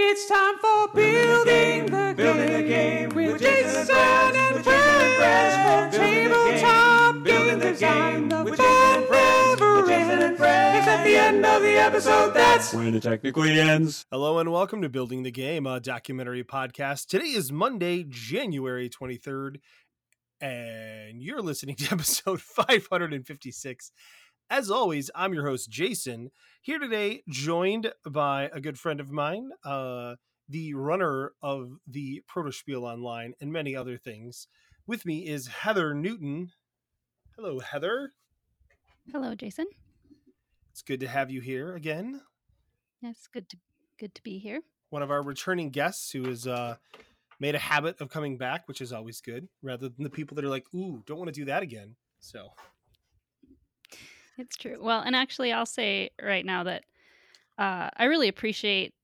It's time for building the, Building the game game with with Jason Jason and Friends, and with Jason and friends. Friends. Building the game, Tabletop building game the game The with Jason and Friends, never with Jason and ends. Friends. It's at the end of the episode. That's when it technically ends. Hello and welcome to Building the Game, a documentary podcast. Today is Monday, January 23rd, and you're listening to episode 556. As always, I'm your host, Jason, here today, joined by a good friend of mine, uh, the runner of the Protospiel Online and many other things. With me is Heather Newton. Hello, Heather. Hello, Jason. It's good to have you here again. Yes, good to good to be here. one of our returning guests who has uh, made a habit of coming back, which is always good, rather than the people that are like, "Ooh, don't want to do that again." So, It's true. Well, and actually, I'll say right now that uh, I really appreciate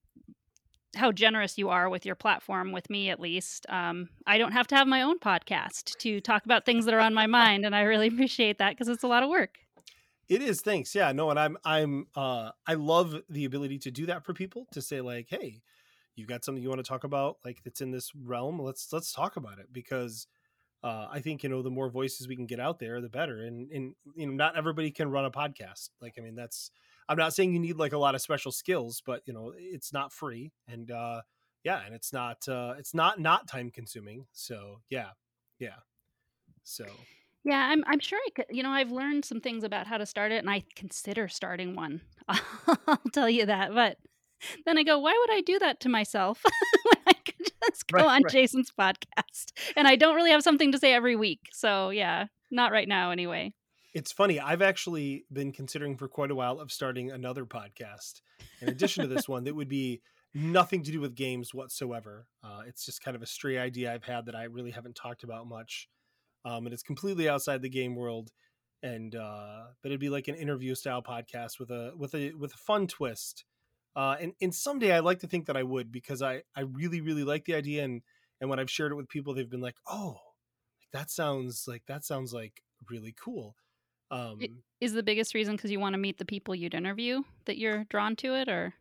how generous you are with your platform, with me at least. Um, I don't have to have my own podcast to talk about things that are on my mind, and I really appreciate that because it's a lot of work. it is thanks, yeah, no, and I'm I'm uh, I love the ability to do that for people to say like, "Hey, you got something you want to talk about like that's in this realm? Let's let's talk about it." Because uh, I think you know the more voices we can get out there, the better. And and you know, not everybody can run a podcast. Like, I mean, that's I'm not saying you need like a lot of special skills, but you know, it's not free, and uh, yeah, and it's not uh, it's not not time consuming. So yeah, yeah. So Yeah, I'm. I'm sure I could. You know, I've learned some things about how to start it, and I consider starting one. I'll tell you that. But then I go, why would I do that to myself when I could just go Right, on right. Jason's podcast? And I don't really have something to say every week. So yeah, not right now anyway. it's funny. I've actually been considering for quite a while of starting another podcast in addition to this one that would be nothing to do with games whatsoever. Uh, it's just kind of a stray idea I've had that I really haven't talked about much, um, and it's completely outside the game world. And uh, but it'd be like an interview style podcast with a with a with a fun twist. Uh, and and someday I like to think that I would because I I really really like the idea and and when I've shared it with people they've been like oh that sounds like that sounds like really cool. Um, Is the biggest reason because you want to meet the people you'd interview that you're drawn to it, or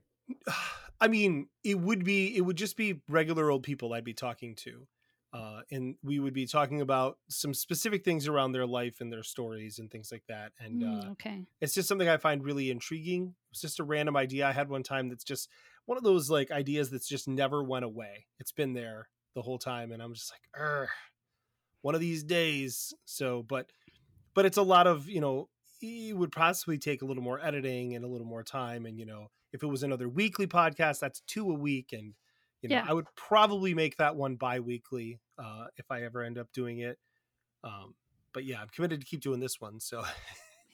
I mean, it would be it would just be regular old people I'd be talking to. Uh, and we would be talking about some specific things around their life and their stories and things like that. And Mm, uh, okay, it's just something I find really intriguing. It's just a random idea I had one time that's just one of those like ideas that's just never went away. It's been there the whole time, and I'm just like, Ugh, one of these days. So, but but it's a lot of you know it would possibly take a little more editing and a little more time, and you know if it was another weekly podcast, that's two a week, and you know Yeah. I would probably make that one bi-weekly uh, if I ever end up doing it. Um, but yeah, I'm committed to keep doing this one. So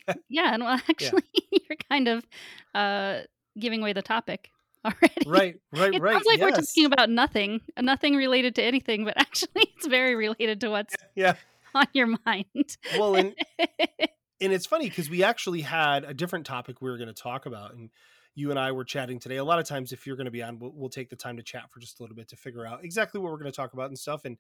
yeah. And well, actually, you're kind of uh, giving away the topic already. right, right, It right. sounds like we're talking about nothing, nothing related to anything, but actually, it's very related to what's yeah. on your mind. Well, and and it's funny because we actually had a different topic we were going to talk about, and you and I were chatting today. A lot of times, if you're going to be on, we'll, we'll take the time to chat for just a little bit to figure out exactly what we're going to talk about and stuff, and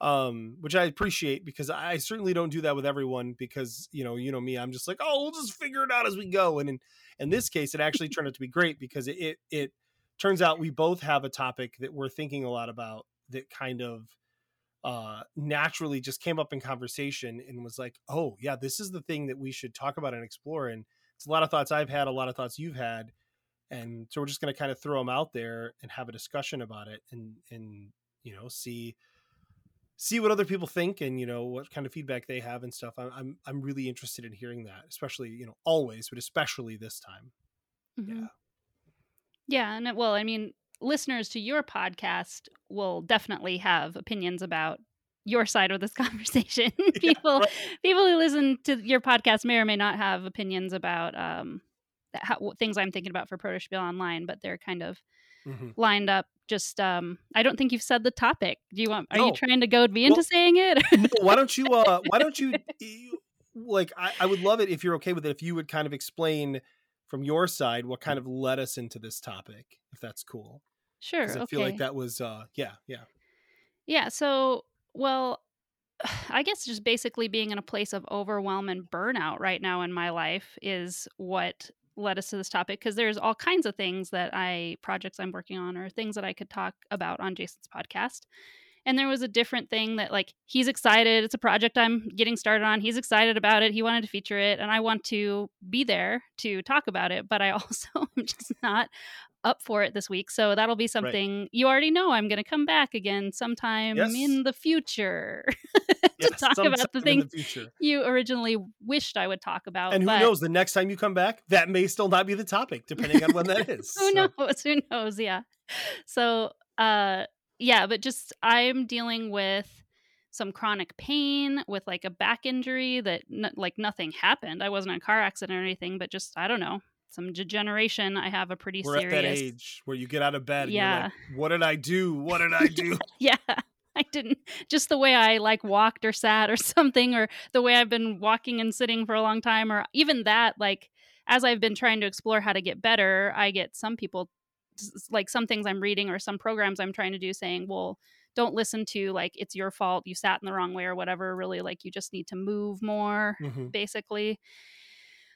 um, which I appreciate because I certainly don't do that with everyone because you know, you know me, I'm just like, oh, we'll just figure it out as we go, and in in this case, it actually turned out to be great because it it, it turns out we both have a topic that we're thinking a lot about that kind of uh naturally just came up in conversation and was like oh yeah this is the thing that we should talk about and explore and it's a lot of thoughts i've had a lot of thoughts you've had and so we're just going to kind of throw them out there and have a discussion about it and and you know see see what other people think and you know what kind of feedback they have and stuff i'm i'm, I'm really interested in hearing that especially you know always but especially this time Mhm. Yeah, and it, well, I mean, listeners to your podcast will definitely have opinions about your side of this conversation. people, right. people who listen to your podcast may or may not have opinions about um, how, things I'm thinking about for Protospiel Online, but they're kind of Mhm. lined up. Just, um, I don't think you've said the topic. Do you want? Are No. you trying to goad me into Well- saying it? No, why don't you uh why don't you like I, I would love it if you're okay with it if you would kind of explain from your side what kind of led us into this topic if that's cool sure. i okay. feel like that was uh yeah yeah Yeah. So, well, I guess just basically being in a place of overwhelm and burnout right now in my life is what led us to this topic because there's all kinds of things that I projects I'm working on or things that I could talk about on Jason's podcast. And there was a different thing that like he's excited. It's a project I'm getting started on. He's excited about it. He wanted to feature it and I want to be there to talk about it, but I also am just not up for it this week. So that'll be something right. you already know I'm going to come back again sometime yes. in the future to yes, talk about the things the you originally wished I would talk about. And who but... knows, the next time you come back, that may still not be the topic, depending on when that is. who so. knows? Who knows? Yeah. So, uh, yeah, but just I'm dealing with some chronic pain with like a back injury that n- like nothing happened. I wasn't in a car accident or anything, but just I don't know some degeneration. I have a pretty We're serious at that age where you get out of bed. yeah. Like, what did I do? What did I do? yeah. I didn't just the way I like walked or sat or something, or the way I've been walking and sitting for a long time, or even that, like as I've been trying to explore how to get better, I get some people like some things I'm reading or some programs I'm trying to do saying, well, don't listen to like it's your fault you sat in the wrong way or whatever really like you just need to move more mm-hmm. basically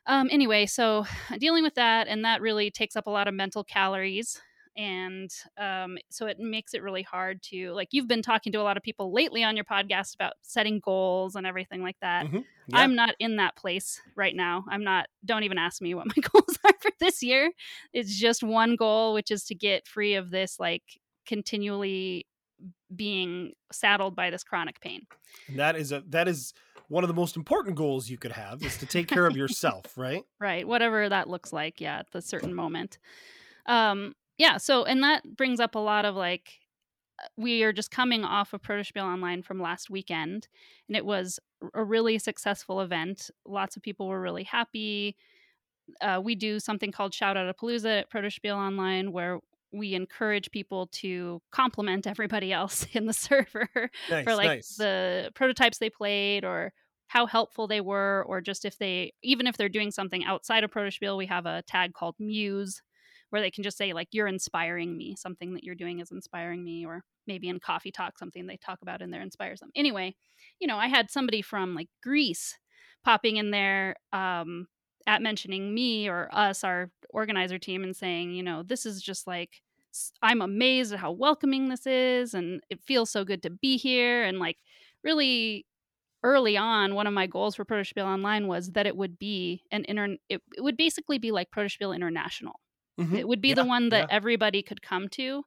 um, anyway, so dealing with that, and that really takes up a lot of mental calories. And um, so it makes it really hard to, like, you've been talking to a lot of people lately on your podcast about setting goals and everything like that. Mm-hmm. Yeah. I'm not in that place right now. I'm not, don't even ask me what my goals are for this year. It's just one goal, which is to get free of this, like, continually being saddled by this chronic pain. And that is a, that is, one of the most important goals you could have is to take care of yourself, right? Right. Whatever that looks like, yeah, at the certain moment. Um, yeah, so and that brings up a lot of like uh, we are just coming off of Protospiel Online from last weekend, and it was a really successful event. Lots of people were really happy. Uh, we do something called Shout Out a Palooza at Protospiel Online, where we encourage people to compliment everybody else in the server nice, for like nice. the prototypes they played or how helpful they were or just if they even if they're doing something outside of protospiel we have a tag called muse where they can just say like you're inspiring me something that you're doing is inspiring me or maybe in coffee talk something they talk about in there inspires them anyway you know i had somebody from like greece popping in there um, at mentioning me or us, our organizer team, and saying, you know, this is just like, I'm amazed at how welcoming this is, and it feels so good to be here. And like, really early on, one of my goals for Protospiel Online was that it would be an inter, it, it would basically be like Protospiel International. Mm-hmm. It would be yeah, the one that yeah. everybody could come to.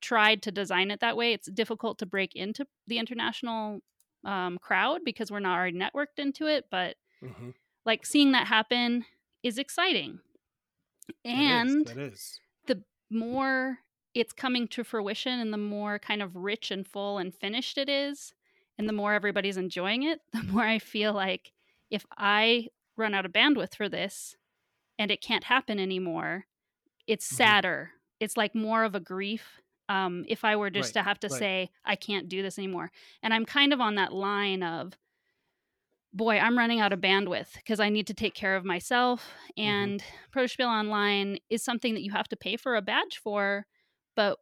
Tried to design it that way. It's difficult to break into the international um, crowd because we're not already networked into it, but. Mm-hmm like seeing that happen is exciting and that is. the more it's coming to fruition and the more kind of rich and full and finished it is and the more everybody's enjoying it the more i feel like if i run out of bandwidth for this and it can't happen anymore it's mm-hmm. sadder mm-hmm. it's like more of a grief um, if i were just right, to have to right. say i can't do this anymore and i'm kind of on that line of boy, I'm running out of bandwidth because I need to take care of myself. Mm-hmm. And mm-hmm. Protospiel Online is something that you have to pay for a badge for, but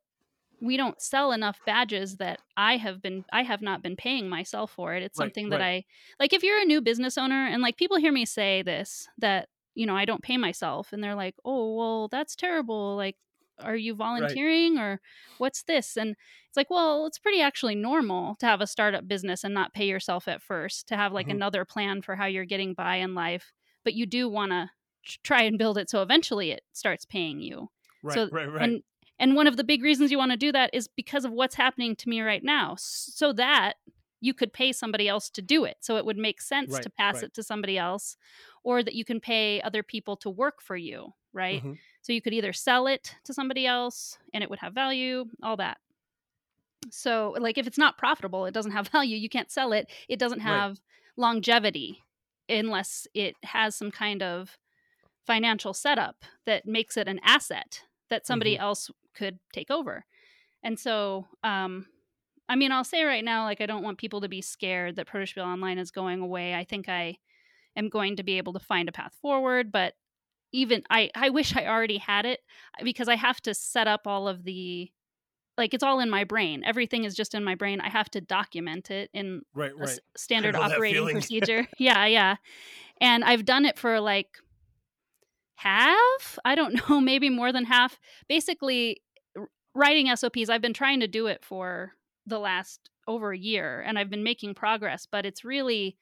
we don't sell enough badges that I have been I have not been paying myself for it. It's right, something that right. I like if you're a new business owner and like people hear me say this that you know, I don't pay myself and they're like, "Oh, well, that's terrible. Like are you volunteering right. or what's this and it's like well it's pretty actually normal to have a startup business and not pay yourself at first to have like mm-hmm. another plan for how you're getting by in life but you do want to try and build it so eventually it starts paying you right so, right right and and one of the big reasons you want to do that is because of what's happening to me right now so that you could pay somebody else to do it so it would make sense right, to pass right. it to somebody else or that you can pay other people to work for you right mm-hmm. So you could either sell it to somebody else and it would have value, all that. So, like, if it's not profitable, it doesn't have value, you can't sell it, it doesn't have right. longevity unless it has some kind of financial setup that makes it an asset that somebody mm-hmm. else could take over. And so, um, I mean, I'll say right now, like, I don't want people to be scared that Protospiel Online is going away. I think I am going to be able to find a path forward, but even I I wish I already had it because I have to set up all of the like it's all in my brain. Everything is just in my brain. I have to document it in right, right. standard operating procedure. yeah, yeah. And I've done it for like half. I don't know, maybe more than half. Basically, writing SOPs. I've been trying to do it for the last over a year, and I've been making progress. But it's really,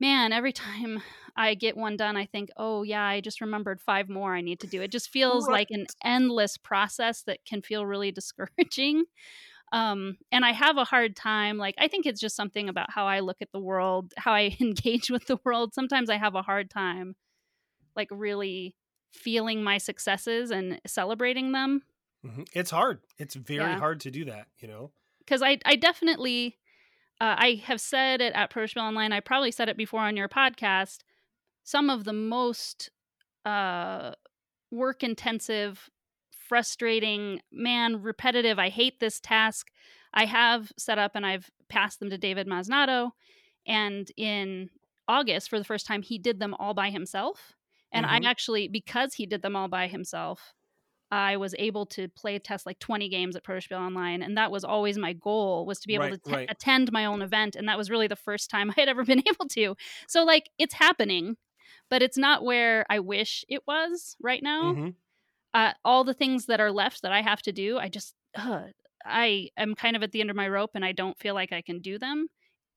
man, every time I get one done, I think, oh yeah, I just remembered five more I need to do. It just feels Right. like an endless process that can feel really discouraging um and i have a hard time like i think it's just something about how i look at the world how i engage with the world sometimes i have a hard time like really feeling my successes and celebrating them Mhm. It's hard. It's very Yeah. hard to do that, you know? because I, I definitely uh, i have said it at pro online i probably said it before on your podcast some of the most uh, work intensive frustrating man repetitive i hate this task i have set up and i've passed them to david maznato and in august for the first time he did them all by himself and Mhm. i actually because he did them all by himself i was able to play test like 20 games at protospiel online and that was always my goal was to be able Right, to t- right. attend my own event and that was really the first time i had ever been able to so like it's happening but it's not where i wish it was right now Mhm. uh, all the things that are left that I have to do, I just, ugh, I am kind of at the end of my rope and I don't feel like I can do them.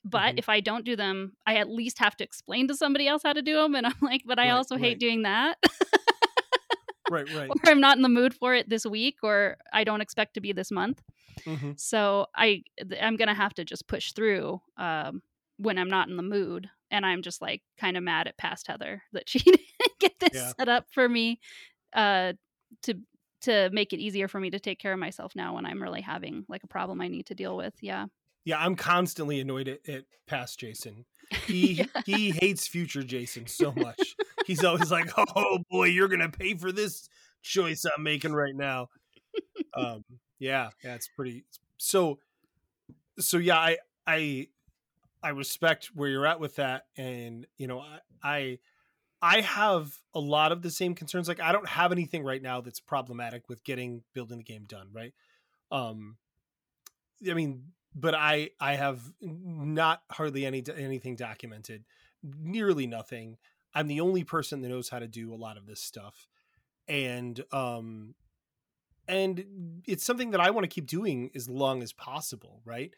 But Mhm. if I don't do them, I at least have to explain to somebody else how to do them. And I'm like, but I Right, also hate doing that. Right, right. or I'm not in the mood for it this week, or I don't expect to be this month. Mhm. So I, I'm gonna have to just push through um, when I'm not in the mood, and I'm just like kind of mad at past Heather that she didn't get this Yeah. set up for me uh, to to make it easier for me to take care of myself now when I'm really having like a problem I need to deal with. Yeah, Yeah, I'm constantly annoyed at, at past Jason. He Yeah. he hates future Jason so much. He's always like, "Oh boy, you're gonna pay for this choice I'm making right now." Um, yeah, it's pretty. So, so yeah, I I I respect where you're at with that, and you know, I I I have a lot of the same concerns. Like, I don't have anything right now that's problematic with getting building the game done. Right. Um, I mean, but I I have not hardly any anything documented, nearly nothing. I'm the only person that knows how to do a lot of this stuff, and um, and it's something that I want to keep doing as long as possible, right?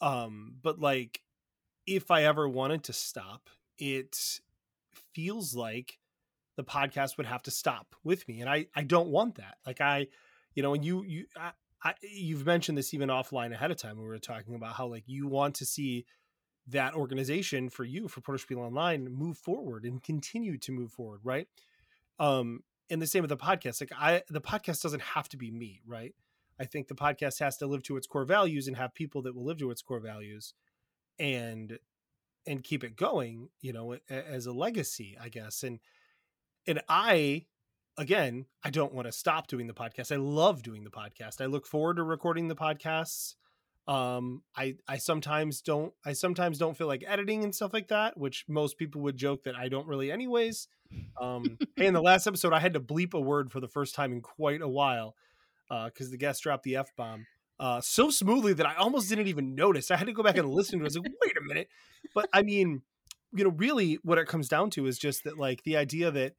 Um, but like, if I ever wanted to stop, it feels like the podcast would have to stop with me, and I I don't want that. Like I, you know, and you you I, I, you've mentioned this even offline ahead of time when we were talking about how like you want to see that organization for you for Protospiel Online move forward and continue to move forward, right? Um, and the same with the podcast. Like I, the podcast doesn't have to be me, right? I think the podcast has to live to its core values and have people that will live to its core values, and and keep it going, you know, as a legacy, I guess. And and I again, I don't want to stop doing the podcast. I love doing the podcast. I look forward to recording the podcasts. Um, I I sometimes don't I sometimes don't feel like editing and stuff like that, which most people would joke that I don't really anyways. Um, hey, in the last episode, I had to bleep a word for the first time in quite a while uh, because the guest dropped the f bomb uh, so smoothly that I almost didn't even notice. I had to go back and listen to it. I was like, wait a minute. But I mean, you know, really what it comes down to is just that, like, the idea that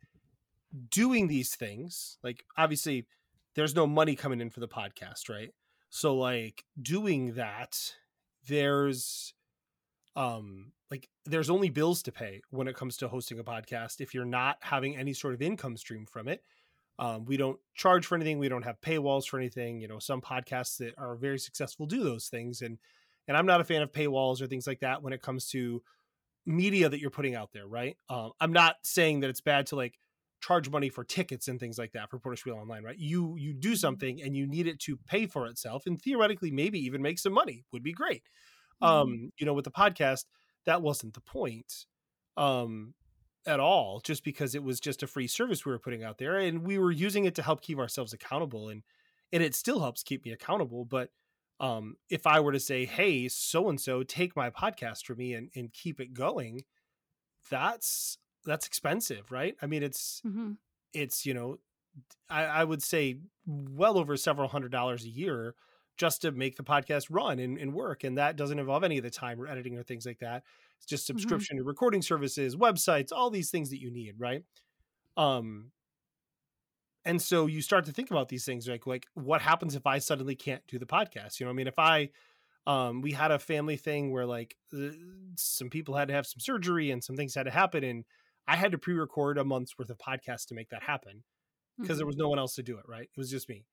doing these things, like, obviously, there's no money coming in for the podcast, right? So, like, doing that, there's um like there's only bills to pay when it comes to hosting a podcast if you're not having any sort of income stream from it. Um, we don't charge for anything we don't have paywalls for anything you know some podcasts that are very successful do those things and and i'm not a fan of paywalls or things like that when it comes to media that you're putting out there right? Um, i'm not saying that it's bad to like charge money for tickets and things like that for Protospiel Online, right? You you do something and you need it to pay for itself, and theoretically maybe even make some money would be great. Um, you know, with the podcast, that wasn't the point um at all, just because it was just a free service we were putting out there, and we were using it to help keep ourselves accountable, and and it still helps keep me accountable. But um, if I were to say, "Hey, so and so, take my podcast for me and and keep it going," that's that's expensive, right? I mean, it's Mhm. it's you know, I, I would say well over several hundred dollars a year just to make the podcast run and, and work, and that doesn't involve any of the time or editing or things like that. It's just subscription to recording services, websites, all these things that you need, right? Um, and so you start to think about these things like like what happens if I suddenly can't do the podcast? You know, I mean, if I um we had a family thing where like uh, some people had to have some surgery and some things had to happen and I had to pre-record a month's worth of podcast to make that happen because there Mhm. was no one else to do it, right? It was just me.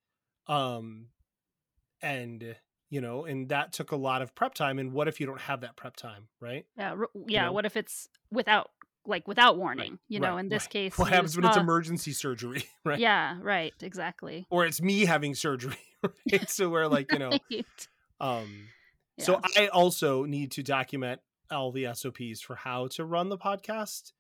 Um and you know, and that took a lot of prep time and what if you don't have that prep time, right? Yeah, r- yeah. know? What if it's without like without warning? You know, Right, in this right. case, What happens when it's emergency surgery, right? Yeah, right. Exactly. Or it's me having surgery, right? So where like, you know, Right. um Yeah. So I also need to document all the SOPs for how to run the podcast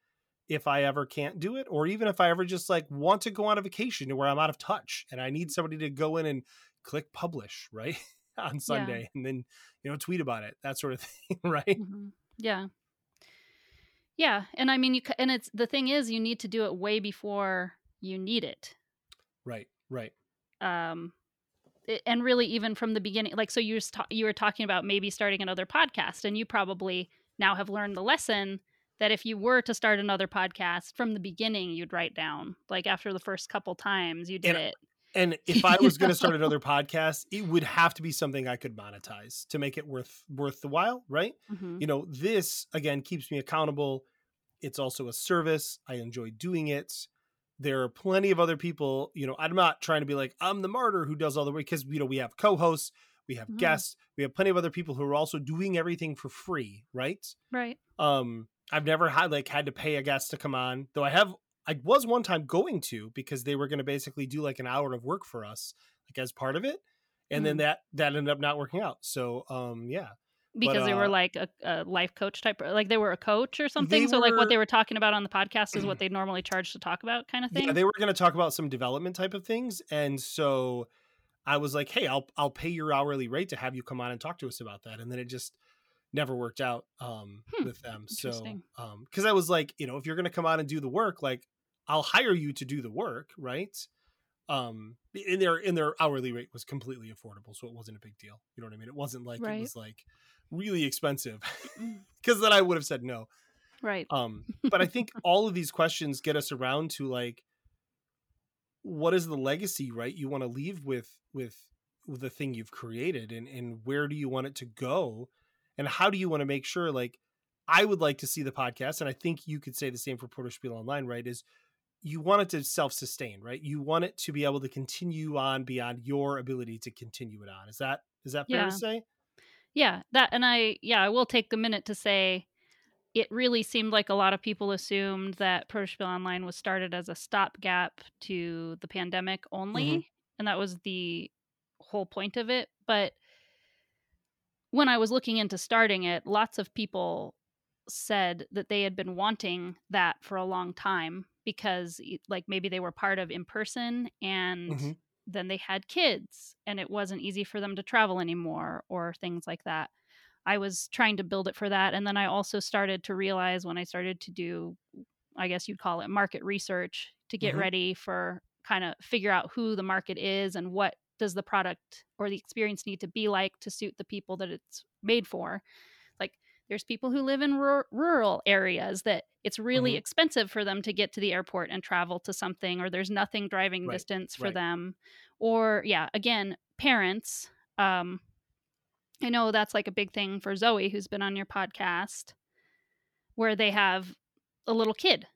if I ever can't do it, or even if I ever just like want to go on a vacation to where I'm out of touch and I need somebody to go in and click publish, right? on Sunday and then, you know, tweet about it, that sort of thing, right? Mhm. Yeah. Yeah, and I mean, you and it's the thing is, you need to do it way before you need it. Right, right. Um, and really, even from the beginning, like so, you just ta- you were talking about maybe starting another podcast, and you probably now have learned the lesson that if you were to start another podcast from the beginning, you'd write down like after the first couple times you did And it. And if I was going to start another podcast, it would have to be something I could monetize to make it worth worth the while, right? Mhm. you know this again keeps me accountable it's also a service i enjoy doing it there are plenty of other people you know i'm not trying to be like i'm the martyr who does all the work because you know we have co-hosts we have Mhm. guests we have plenty of other people who are also doing everything for free right Right. um i've never had like had to pay a guest to come on though i have i was one time going to because they were going to basically do like an hour of work for us like as part of it and then that that ended up not working out so um yeah because they were uh, like a, a life coach type like they were a coach or something so like what they were talking about on the podcast is what they normally charge to talk about kind of thing Yeah, they were going to talk about some development type of things, and so I was like, "Hey, I'll I'll pay your hourly rate to have you come on and talk to us about that." And then it just never worked out um, Hmm, with them. So, because I was like, you know, if you're going to come out and do the work, like I'll hire you to do the work, right? Um, in their in their hourly rate was completely affordable, so it wasn't a big deal. You know what I mean? It wasn't like Right. it was like really expensive, Mm, because then I would have said no right um but i think all of these questions get us around to like what is the legacy right you want to leave with with with the thing you've created and and where do you want it to go and how do you want to make sure like i would like to see the podcast and i think you could say the same for Protospiel online right is you want it to self-sustain right you want it to be able to continue on beyond your ability to continue it on is that is that fair Yeah. to say yeah that and i yeah i will take the minute to say it really seemed like a lot of people assumed that Protospiel Online was started as a stopgap to the pandemic only, mm-hmm. and that was the whole point of it. But when I was looking into starting it, lots of people said that they had been wanting that for a long time because, like, maybe they were part of in person and Mhm. then they had kids and it wasn't easy for them to travel anymore or things like that. I was trying to build it for that. And then I also started to realize when I started to do, I guess you'd call it market research to get Mhm. ready for kind of figure out who the market is and what does the product or the experience need to be like to suit the people that it's made for. Like there's people who live in rur- rural areas that it's really Mhm. expensive for them to get to the airport and travel to something or there's nothing driving Right, distance for right. them or yeah again parents um i know that's like a big thing for zoe who's been on your podcast where they have a little kid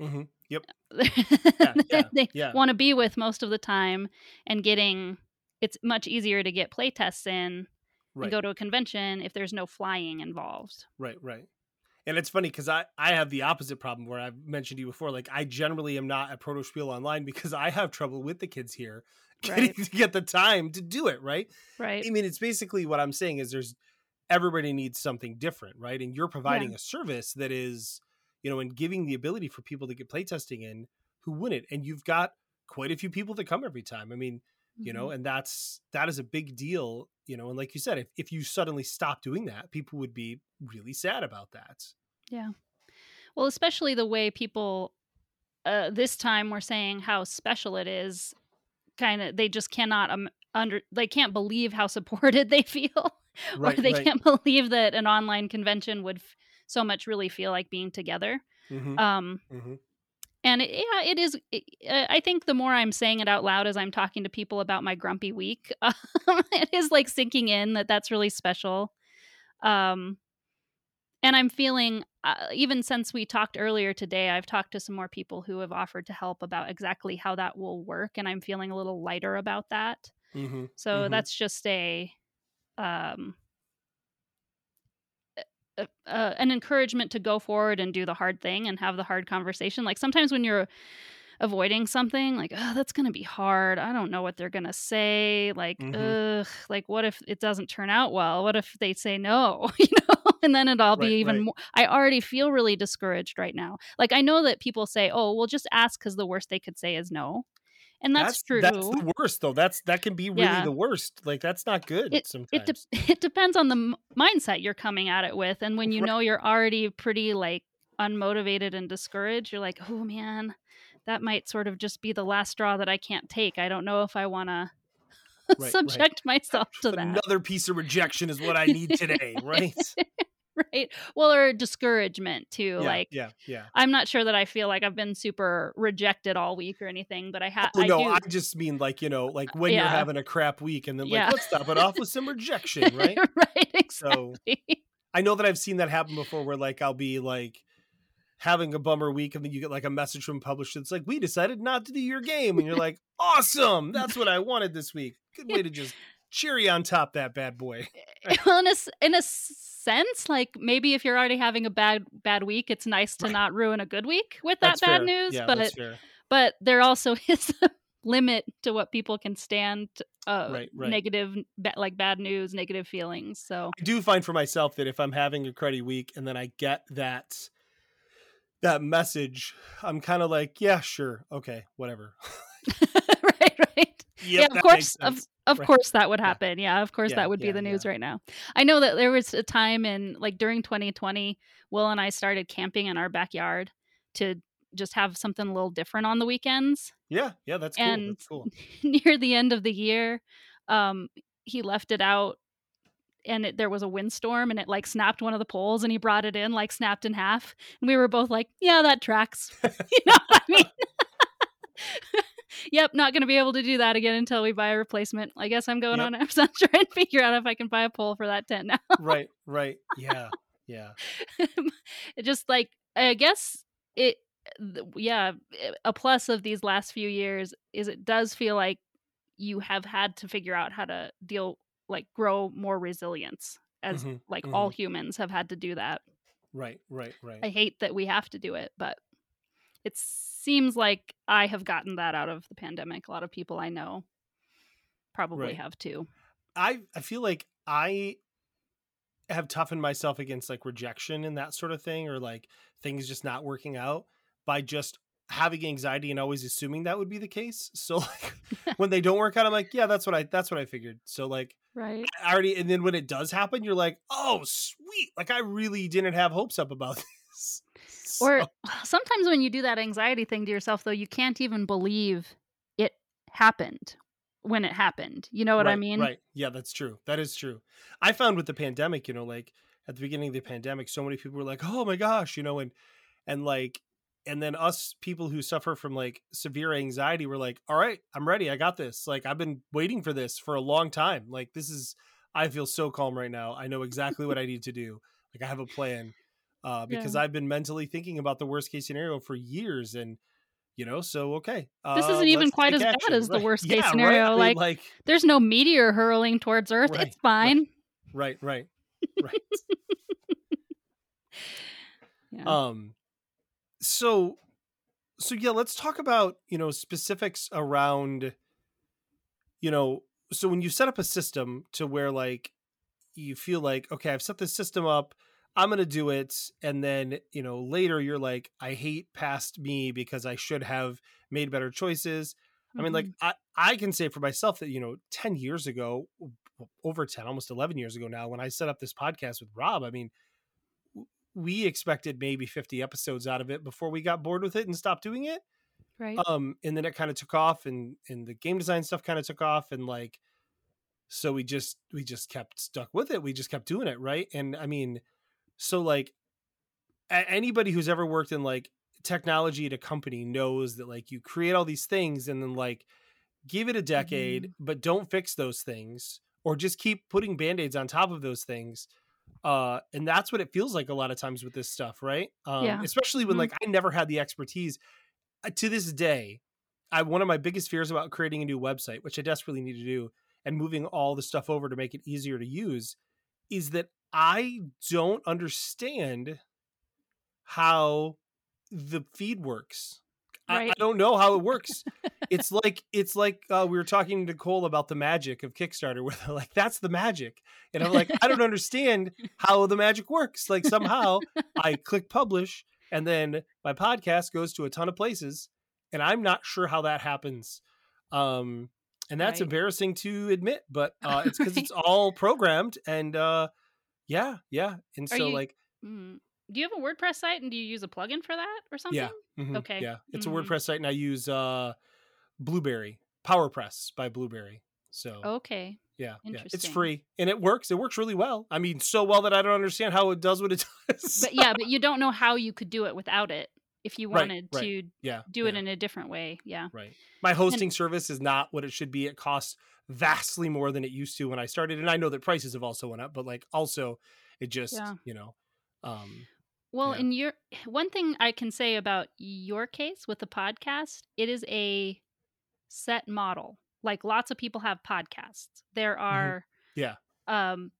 mm-hmm. Yep. that yeah, they yeah. want to be with most of the time and getting it's much easier to get play tests in Right. and go to a convention if there's no flying involved Right, right. And it's funny because I I have the opposite problem where I've mentioned to you before. Like I generally am not at Protospiel online because I have trouble with the kids here getting Right. to get the time to do it. Right. right I mean, it's basically what I'm saying is there's everybody needs something different, right? And you're providing a service that is, you know, and giving the ability for people to get playtesting in who wouldn't. And you've got quite a few people that come every time. I mean, you know Mhm. and that's that is a big deal you know and like you said if, if you suddenly stop doing that people would be really sad about that yeah Well, especially the way people uh, this time were saying how special it is. Kind of, they just cannot um, under. They can't believe how supported they feel, right or they right. can't believe that an online convention would f- so much really feel like being together. Mhm, Um, mhm. And it, yeah, it is. It, uh, I think the more I'm saying it out loud as I'm talking to people about my grumpy week, um, it is like sinking in that that's really special. Um, and I'm feeling uh, even since we talked earlier today, I've talked to some more people who have offered to help about exactly how that will work, and I'm feeling a little lighter about that. Mm-hmm. So Mhm. that's just a um a- uh, an encouragement to go forward and do the hard thing and have the hard conversation. Like sometimes when you're avoiding something, like oh, that's gonna be hard. I don't know what they're gonna say. Like ugh, like what if it doesn't turn out well? What if they say no? you know, and then it'll be even right. more. I already feel really discouraged right now. Like I know that people say, oh, well, just ask because the worst they could say is no, and that's, true. That's the worst, though. That's that can be really Yeah. the worst. Like that's not good. it sometimes. it de- it depends on the m- mindset you're coming at it with and when you Right. know you're already pretty like unmotivated and discouraged you're like oh man that might sort of just be the last straw that i can't take i don't know if i want to Right, right. subject myself to that Another piece of rejection is what I need today, right? right well or discouragement too yeah, like yeah, yeah. i'm not sure that i feel like i've been super rejected all week or anything but i have Oh, no, I do I just mean like you know, like uh, when you're having a crap week, and then like Yeah. let's stop it off with some rejection, right? right So- I know that I've seen that happen before, where like I'll be like having a bummer week, and then you get like a message from publisher. It's like we decided not to do your game, and you're like, awesome, that's what I wanted this week. Good way to just cherry on top that bad boy. well, in a, in a sense, like maybe if you're already having a bad bad week, it's nice to Right. not ruin a good week with that That's bad fair. news. Yeah, but that's fair. but there also is a limit to what people can stand. Uh, Right, right. Negative, like bad news, negative feelings. So I do find for myself that if I'm having a cruddy week and then I get that that message, I'm kind of like, yeah, sure, okay, whatever. right, right. Yep, yeah, of course, of. Of Right. course that would happen. Yeah, of course Yeah, that would be the news yeah. right now. I know that there was a time in like during 2020, Will and I started camping in our backyard to just have something a little different on the weekends. Yeah, yeah, that's cool. And that's cool. Near the end of the year, um, he left it out. And it, there was a windstorm, and it like snapped one of the poles, and he brought it in, like snapped in half. And we were both like, "Yeah, that tracks." you know what I mean? yep, not going to be able to do that again until we buy a replacement. I guess I'm going Yep. on Amazon to try and figure out if I can buy a pole for that tent now. right, right. Yeah, yeah. it just like I guess it yeah, a plus of these last few years is it does feel like you have had to figure out how to deal like grow more resilience as Mhm, like all humans have had to do that. Right, right, right. I hate that we have to do it, but it seems like I have gotten that out of the pandemic. A lot of people I know probably Right. have too. I I feel like I have toughened myself against like rejection and that sort of thing, or like things just not working out by just having anxiety and always assuming that would be the case. So like when they don't work out, I'm like, yeah, that's what I that's what I figured. So like Right. I already and then when it does happen, you're like, oh sweet, like I really didn't have hopes up about Or sometimes when you do that anxiety thing to yourself, though, you can't even believe it happened when it happened. You know what I mean? Right. Yeah, that's true. That is true. I found with the pandemic, you know, like at the beginning of the pandemic, so many people were like, "Oh my gosh," you know, and and like and then us people who suffer from like severe anxiety were like, "All right, I'm ready. I got this. Like I've been waiting for this for a long time. Like this is I feel so calm right now. I know exactly what I need to do. Like I have a plan." Uh, because I've been mentally thinking about the worst case scenario for years and you know, so okay. This uh, isn't even quite as bad action. as the worst case right? scenario, mean, like- like There's no meteor hurling towards Earth. Right, It's fine. right, right, right. Yeah. Um so so yeah, let's talk about, you know, specifics around you know, so when you set up a system to where like you feel like, okay, I've set this system up, I'm going to do it and then, you know, later you're like I hate past me because I should have made better choices. I mean, like Mhm. I, I can say for myself that, you know, 10 years ago, over 10, almost 11 years ago now, when I set up this podcast with Rob, I mean, we expected maybe 50 episodes out of it before we got bored with it and stopped doing it. right. Um, and then it kind of took off and, and the game design stuff kind of took off and like, so we just, we just kept stuck with it. We just kept doing it. Right. And I mean, so like anybody who's ever worked in like technology at a company knows that like you create all these things and then like give it a decade Mm-hmm. but don't fix those things or just keep putting band-aids on top of those things uh and that's what it feels like a lot of times with this stuff right um Yeah. especially when Mhm. like i never had the expertise uh, to this day i one of my biggest fears about creating a new website which i desperately need to do and moving all the stuff over to make it easier to use is that i don't understand how the feed works I, I don't know how it works it's like it's like uh, we were talking to Nicole about the magic of Kickstarter, where they're like, "That's the magic," and I'm like, "I don't understand how the magic works." Like somehow I click publish, and then my podcast goes to a ton of places, and I'm not sure how that happens. Um, and that's Right. embarrassing to admit, but uh, it's because Right. it's all programmed, and uh, yeah, yeah, and Are so you- like, Mm. Do you have a WordPress site and do you use a plugin for that or something? yeah, mhm, Okay. yeah, it's Mhm. a WordPress site, and I use uh, Blubrry PowerPress by Blubrry. So Okay. Yeah, yeah, it's free and it works. It works really well. I mean, so well that I don't understand how it does what it does. But yeah, but you don't know how you could do it without it if you wanted right. to yeah, do it in a different way. Yeah. right. My hosting service is not what it should be. It costs vastly more than it used to when I started, and I know that prices have also went up. But like, also, it just Yeah. you know, um, Well, Yeah. in your one thing I can say about your case with the podcast, it is a set model. Like lots of people have podcasts. There are Mm-hmm. Yeah. um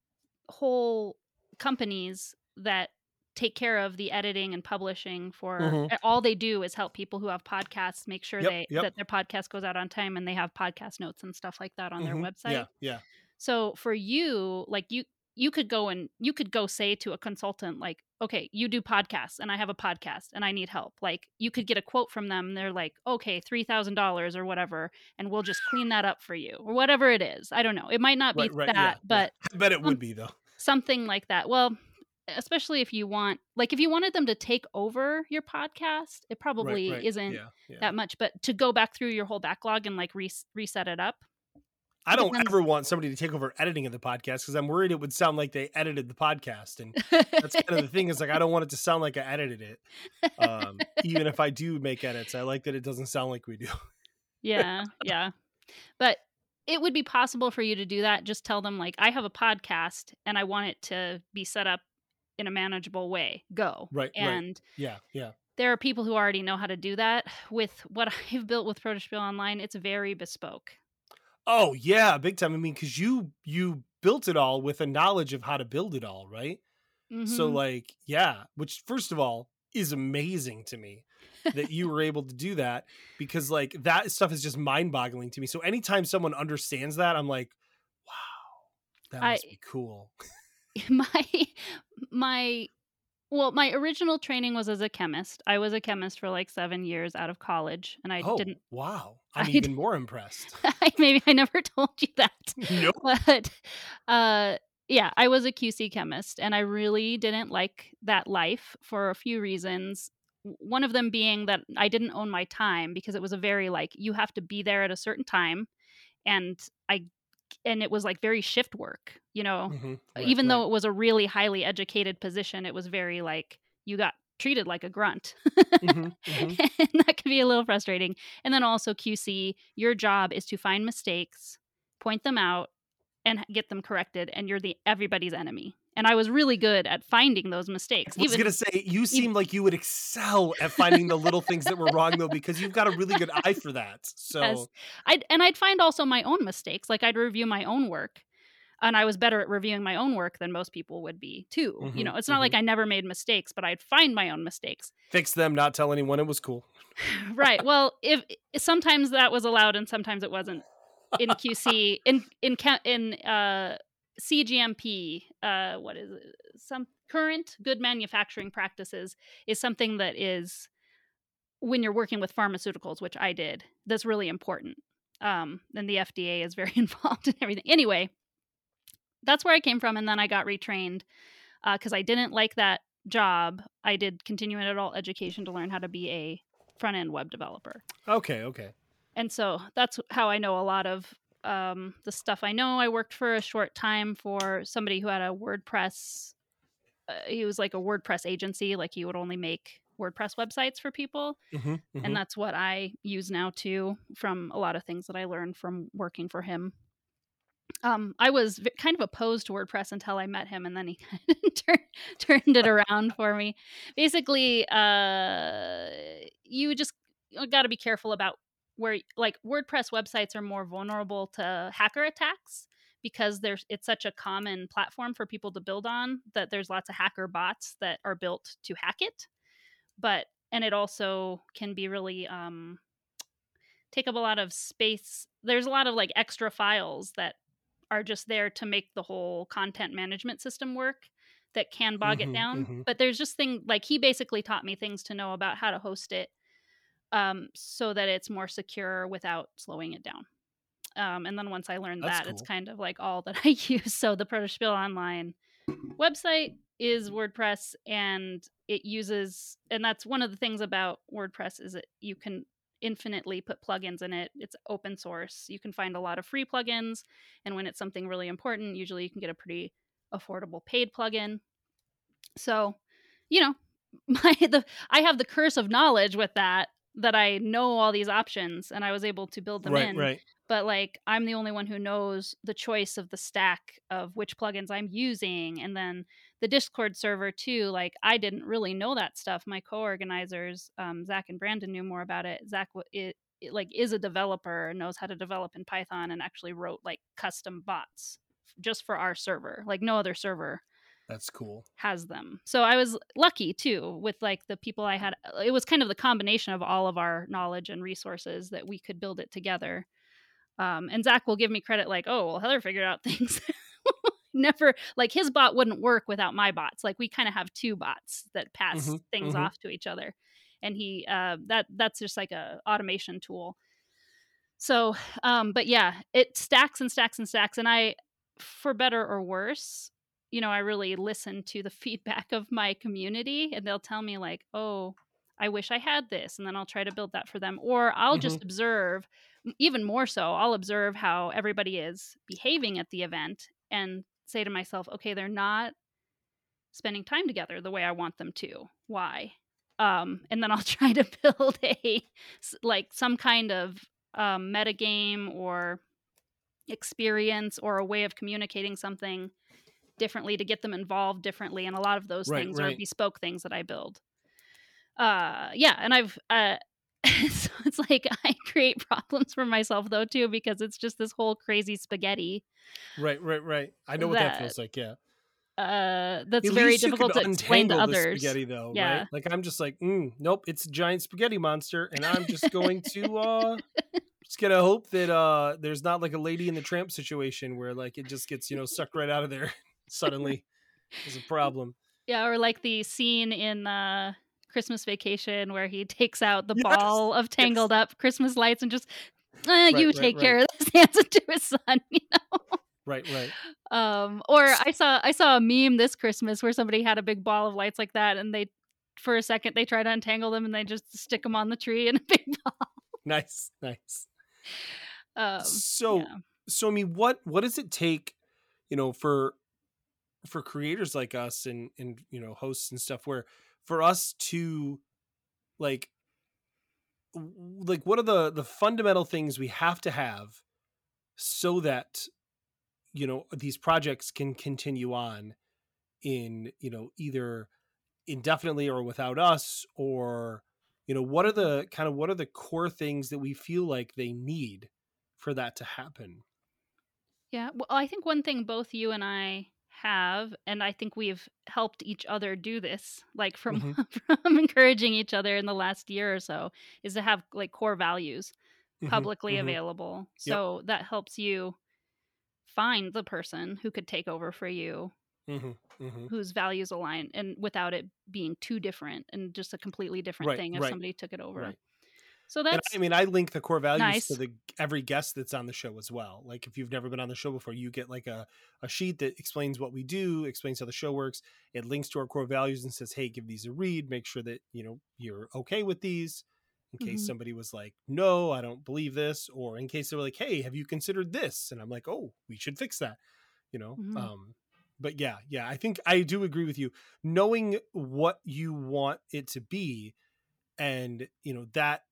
whole companies that take care of the editing and publishing for Mhm. all they do is help people who have podcasts make sure Yep, they yep. that their podcast goes out on time and they have podcast notes and stuff like that on their mhm, website. Yeah, yeah, So for you, like you you could go and you could go say to a consultant like, "Okay, you do podcasts and I have a podcast and I need help." Like you could get a quote from them and they're like, "Okay, $3,000 or whatever, and we'll just clean that up for you." Or whatever it is. I don't know. It might not be right, right. that, yeah, yeah. but I bet it would um, be though. something like that. Well, especially if you want like if you wanted them to take over your podcast, it probably right, right. isn't Yeah, yeah. that much, but to go back through your whole backlog and like re- reset it up. I don't ever want somebody to take over editing of the podcast because I'm worried it would sound like they edited the podcast, and that's kind of the thing. Is like I don't want it to sound like I edited it. Um, even if I do make edits, I like that it doesn't sound like we do. yeah yeah but it would be possible for you to do that just tell them like i have a podcast and i want it to be set up in a manageable way go Right, right. and Yeah, yeah. there are people who already know how to do that with what i've built with protospiel online it's very bespoke Oh yeah, big time. I mean, because you you built it all with a knowledge of how to build it all, right? So Mhm. like, yeah, which first of all is amazing to me that you were able to do that because like that stuff is just mind-boggling to me. So anytime someone understands that, I'm like, wow, that must I- be cool. my my well my original training was as a chemist i was a chemist for like seven years out of college and i oh, didn't wow. I'm I even more impressed. maybe i never told you that nope. but uh yeah i was a qc chemist and i really didn't like that life for a few reasons one of them being that i didn't own my time because it was a very like you have to be there at a certain time and i and it was like very shift work you know? Mhm, right, even though it was a really highly educated position it was very like you got treated like a grunt. Mhm, mhm. and that can be a little frustrating. And then also qc your job is to find mistakes point them out and get them corrected and you're the everybody's enemy and i was really good at finding those mistakes I was gonna say you seem like you would excel at finding the little things that were wrong though, because you've got a really good eye for that. So Yes. I'd and I'd find also my own mistakes. Like I'd review my own work, and I was better at reviewing my own work than most people would be too. You Mhm, know, it's not like I never made mistakes, but I'd find my own mistakes. fix them, not tell anyone it was cool. right. Well, if sometimes that was allowed and sometimes it wasn't in QC in in in uh CGMP, uh what is it? Some current good manufacturing practices is something that is when you're working with pharmaceuticals, which I did, that's really important. Um, and the FDA is very involved in everything. Anyway, that's where I came from, and then I got retrained because I didn't like that job. I did continuing adult education to learn how to be a front end web developer, Okay, okay. and so that's how I know a lot of um, the stuff I know. I worked for a short time for somebody who had a WordPress. Uh, he was like a WordPress agency, like he would only make WordPress websites for people. Mhm, mhm. And that's what I use now too, from a lot of things that I learned from working for him. Um, I was v- kind of opposed to WordPress until I met him, and then he turned turned it around for me. Basically, uh, you just got to be careful about where, like, WordPress websites are more vulnerable to hacker attacks because there's it's such a common platform for people to build on that there's lots of hacker bots that are built to hack it. But and it also can be really um, take up a lot of space. There's a lot of like extra files that are just there to make the whole content management system work that can bog Mhm, it down. mhm. But there's just thing like he basically taught me things to know about how to host it um, so that it's more secure without slowing it down. Um, and then once I learned That's that, it's kind of like all that I use. So the Protospiel Online website is WordPress, and it uses, and that's one of the things about WordPress is that you can infinitely put plugins in it. It's open source. You can find a lot of free plugins, and when it's something really important, usually you can get a pretty affordable paid plugin. So, you know, my the I have the curse of knowledge with that that I know all these options and I was able to build them right, in right. but like I'm the only one who knows the choice of the stack of which plugins I'm using and then the Discord server too like I didn't really know that stuff my co-organizers um, Zach and Brandon knew more about it Zach it, it, like is a developer and knows how to develop in Python and actually wrote like custom bots just for our server like no other server That's cool. has them. So I was lucky too with like the people I had. It was kind of the combination of all of our knowledge and resources that we could build it together. Um, and Zach will give me credit like, oh, well, Heather figured out things. Never like his bot wouldn't work without my bots. Like we kind of have two bots that pass Mhm, things mhm. off to each other, and he uh, that that's just like a automation tool. So, um, but yeah, it stacks and stacks and stacks, and I, for better or worse, you know, I really listen to the feedback of my community and they'll tell me, like, oh, I wish I had this. And then I'll try to build that for them. Or I'll just observe, even more so, I'll observe how everybody is behaving at the event and say to myself, okay, they're not spending time together the way I want them to. Why? Um, and then I'll try to build a like, some kind of um, metagame or experience or a way of communicating something differently to get them involved differently and a lot of those Right, things are bespoke things that i build uh yeah and i've uh so it's like i create problems for myself though too because it's just this whole crazy spaghetti Right, right, right. I know what that, That- feels like. Yeah. uh that's At very difficult to explain to others spaghetti, though, Yeah. right? Like I'm just like, mm, nope, it's a giant spaghetti monster, and I'm just going to uh just gonna hope that uh there's not like a lady in the tramp situation where like it just gets you know sucked right out of there suddenly. Is a problem. yeah or like the scene in uh christmas vacation where he takes out the Yes, ball of tangled up christmas lights and just uh, you right, take right. care of this hands it to his son you know Right, right. um or i saw i saw a meme this christmas where somebody had a big ball of lights like that and they for a second they try to untangle them and they just stick them on the tree in a big ball Nice, nice. um so yeah. so i mean what what does it take you know for for creators like us and and you know hosts and stuff where for us to like like what are the the fundamental things we have to have so that you know these projects can continue on in you know either indefinitely or without us or you know what are the kind of what are the core things that we feel like they need for that to happen? Yeah well i think one thing both you and i have and i think we've helped each other do this like from Mhm. from encouraging each other in the last year or so is to have like core values Mhm, publicly mhm. available Yep. so that helps you find the person who could take over for you Mhm, mhm. whose values align and without it being too different and just a completely different Right, thing if right, somebody took it over right. So And that's I mean, I link the core values nice. to the every guest that's on the show as well. Like if you've never been on the show before, you get like a, a sheet that explains what we do, explains how the show works. It links to our core values and says, "Hey, give these a read. Make sure that you know you're okay with these." In case Mhm. somebody was like, "No, I don't believe this," or in case they were like, "Hey, have you considered this?" And I'm like, "Oh, we should fix that." You know, Mhm. um, but yeah, yeah, I think I do agree with you. Knowing what you want it to be, and you know that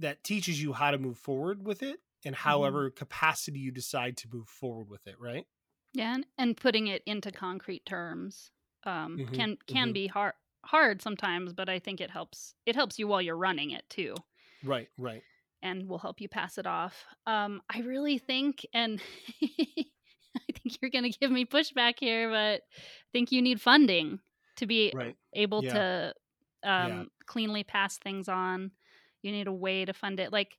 that teaches you how to move forward with it, and Mm-hmm. however capacity you decide to move forward with it, right? Yeah, and, and putting it into concrete terms um, Mhm, can can mhm. be hard hard sometimes, but I think it helps it helps you while you're running it too, Right, right. and will help you pass it off. Um, I really think, and I think you're going to give me pushback here, but I think you need funding to be Right. able Yeah. to um, Yeah. cleanly pass things on. You need a way to fund it. Like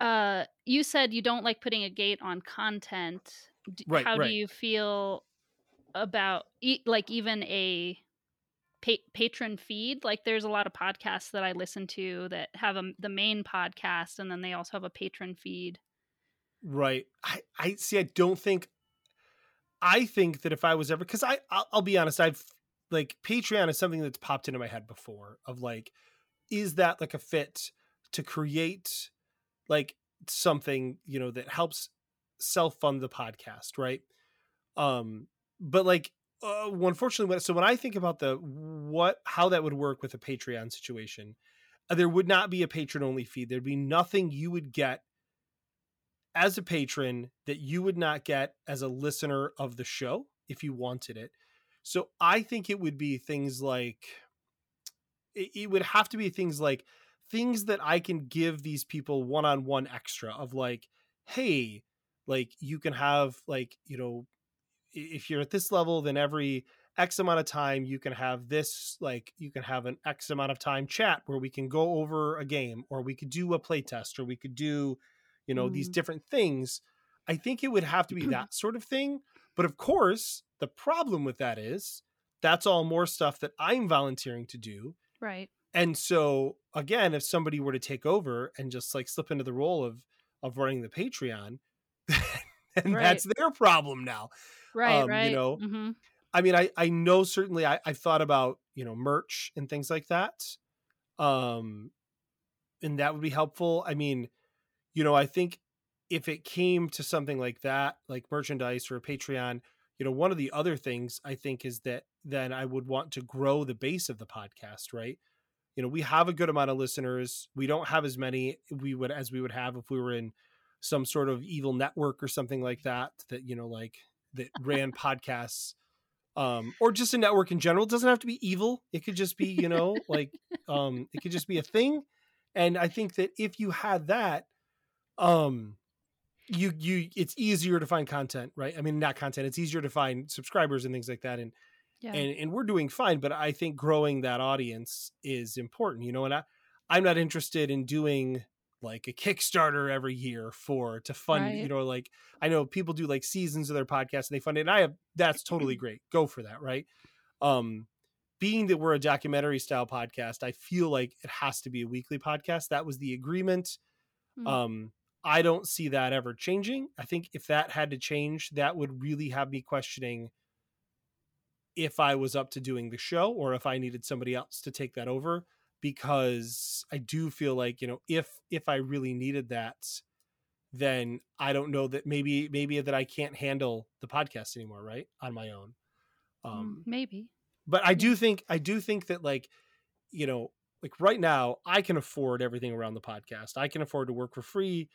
uh, you said, you don't like putting a gate on content. Right, How right. do you feel about e- like even a pa- patron feed? Like there's a lot of podcasts that I listen to that have a, the main podcast, and then they also have a patron feed. Right. I, I see. I don't think. I think that if I was ever, because I, I'll, I'll be honest, I've like Patreon is something that's popped into my head before. Of like, is that like a fit to create like something you know that helps self fund the podcast, right? Um, but like, uh, unfortunately, when, so when I think about the what how that would work with a Patreon situation, uh, there would not be a patron only feed. There'd be nothing you would get as a patron that you would not get as a listener of the show if you wanted it. So I think it would be things like it, it would have to be things like things that I can give these people one on one extra of like, hey, like you can have like, you know, if you're at this level, then every X amount of time you can have this, like you can have an X amount of time chat where we can go over a game or we could do a play test or we could do, you know, these Mm. different things. I think it would have to be that sort of thing. But of course, the problem with that is that's all more stuff that I'm volunteering to do. Right. And so again, if somebody were to take over and just like slip into the role of of running the Patreon, and Right. that's their problem now. Right. Um, you right. know, hmm I mean, I I know certainly I, I've thought about you know merch and things like that, um, and that would be helpful. I mean, you know, I think if it came to something like that, like merchandise or a Patreon, you know, one of the other things I think is that then I would want to grow the base of the podcast, right? You know, we have a good amount of listeners. We don't have as many we would as we would have if we were in some sort of evil network or something like that that you know like that ran podcasts um or just a network in general it doesn't have to be evil it could just be you know like um it could just be a thing and i think that if you had that um you you it's easier to find content right i mean not content it's easier to find subscribers and things like that and Yeah. and and we're doing fine but i think growing that audience is important you know and i i'm not interested in doing like a kickstarter every year for to fund Right. you know like i know people do like seasons of their podcast and they fund it and i have that's totally great go for that right um being that we're a documentary style podcast i feel like it has to be a weekly podcast that was the agreement Mm. um i don't see that ever changing i think if that had to change that would really have me questioning if I was up to doing the show or if I needed somebody else to take that over because I do feel like, you know, if if I really needed that then I don't know that maybe maybe that I can't handle the podcast anymore, right? On my own. Mm, Um maybe. but I do think I do think that like you know, like right now I can afford everything around the podcast. I can afford to work for free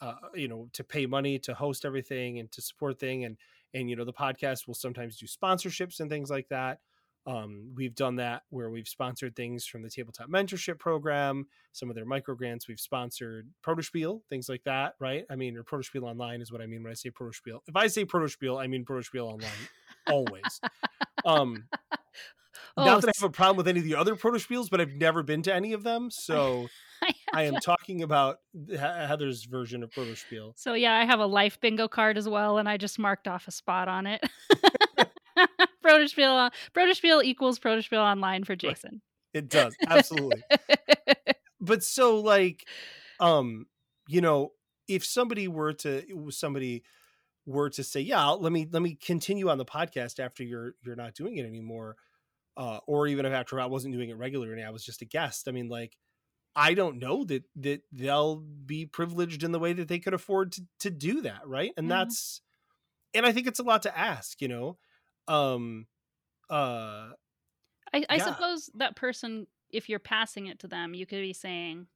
uh, you know, to pay money to host everything and to support thing and and you know the podcast will sometimes do sponsorships and things like that. Um, we've done that where we've sponsored things from the tabletop mentorship program, some of their micro grants. We've sponsored Protospiel, things like that, right? I mean, or Protospiel online is what I mean when I say Protospiel. If I say Protospiel, I mean Protospiel online always. um, Oh, not that I have a problem with any of the other Protospiels, but I've never been to any of them, so I am talking about Heather's version of Protospiel. So yeah, I have a life bingo card as well, and I just marked off a spot on it. Protospiel, Protospiel equals Protospiel online for Jason. It does absolutely. but so like um you know if somebody were to somebody were to say yeah let me let me continue on the podcast after you're you're not doing it anymore uh or even if after i wasn't doing it regularly i was just a guest i mean like i don't know that that they'll be privileged in the way that they could afford to to do that right and Mhm. that's and i think it's a lot to ask you know um uh I, I Yeah. suppose that person, if you're passing it to them, you could be saying,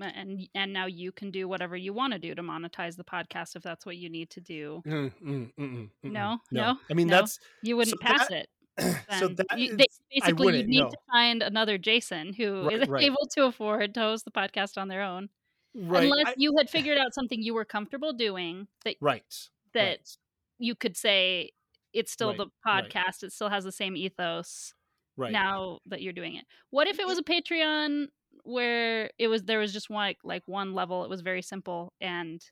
"Uh, and and now you can do whatever you want to do to monetize the podcast if that's what you need to do. mm, mm, mm, mm, No? No? i mean No? that's You wouldn't So pass that- it. so that You- they- basically, you need no to find another Jason who is Right, right. able to afford to host the podcast on their own, right unless I- you had figured out something you were comfortable doing that right that right, you could say it's still Right, the right. podcast. It still has the same ethos. right now that you're doing it. What if it was a Patreon where it was there was just one like one level, it was very simple and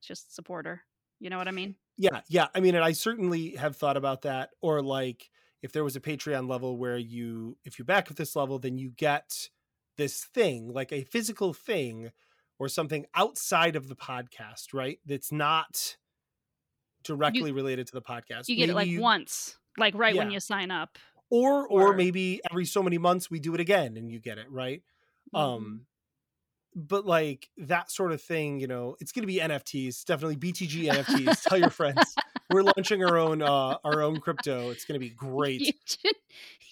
just supporter. You know what I mean? Yeah, yeah. I mean, and I certainly have thought about that. Or like, if there was a Patreon level where you, if you back at this level, then you get this thing, like a physical thing, or something outside of the podcast, right? That's not directly related to the podcast. You get it like you- once, like right when you sign up. or or or- maybe every so many months we do it again and you get it right. Mhm. Um, but like that sort of thing, you know, it's going to be NFTs, definitely BTG NFTs. Tell your friends. We're launching our own uh our own crypto. It's going to be great.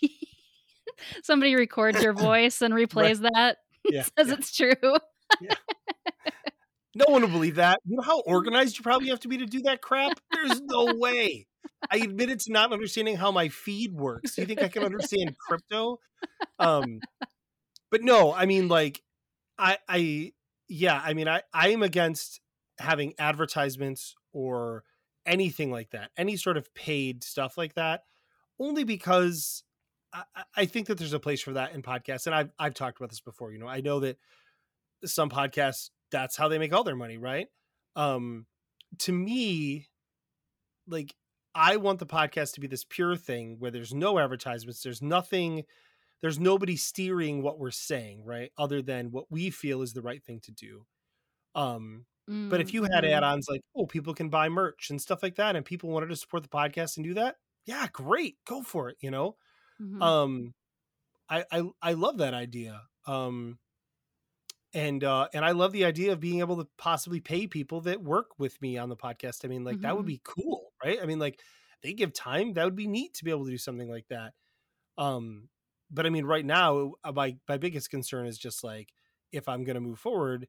Somebody records your voice and replays that. Yeah, says yeah. it's true. Yeah. No one will believe that. You know how organized you probably have to be to do that crap? There's no way. I admitted to not understanding how my feed works. Do you think I can understand crypto? Um but no, I mean like I I yeah, I mean I I am against having advertisements or anything like that. Any sort of paid stuff like that only because I, I- think that there's a place for that in podcasts and I've I've talked about this before, you know. I know that some podcasts that's how they make all their money, right? Um to me like I want the podcast to be this pure thing where there's no advertisements, there's nothing there's nobody steering what we're saying, right? Other than what we feel is the right thing to do. Um but if you had add-ons like, oh, people can buy merch and stuff like that and people wanted to support the podcast and do that, yeah, great. Go for it, you know? Mhm. um I, I i love that idea um and uh and i love the idea of being able to possibly pay people that work with me on the podcast i mean like that would Mhm. be cool right i mean like they give time that would be neat to be able to do something like that um but i mean right now uh, my my biggest concern is just like if i'm going to move forward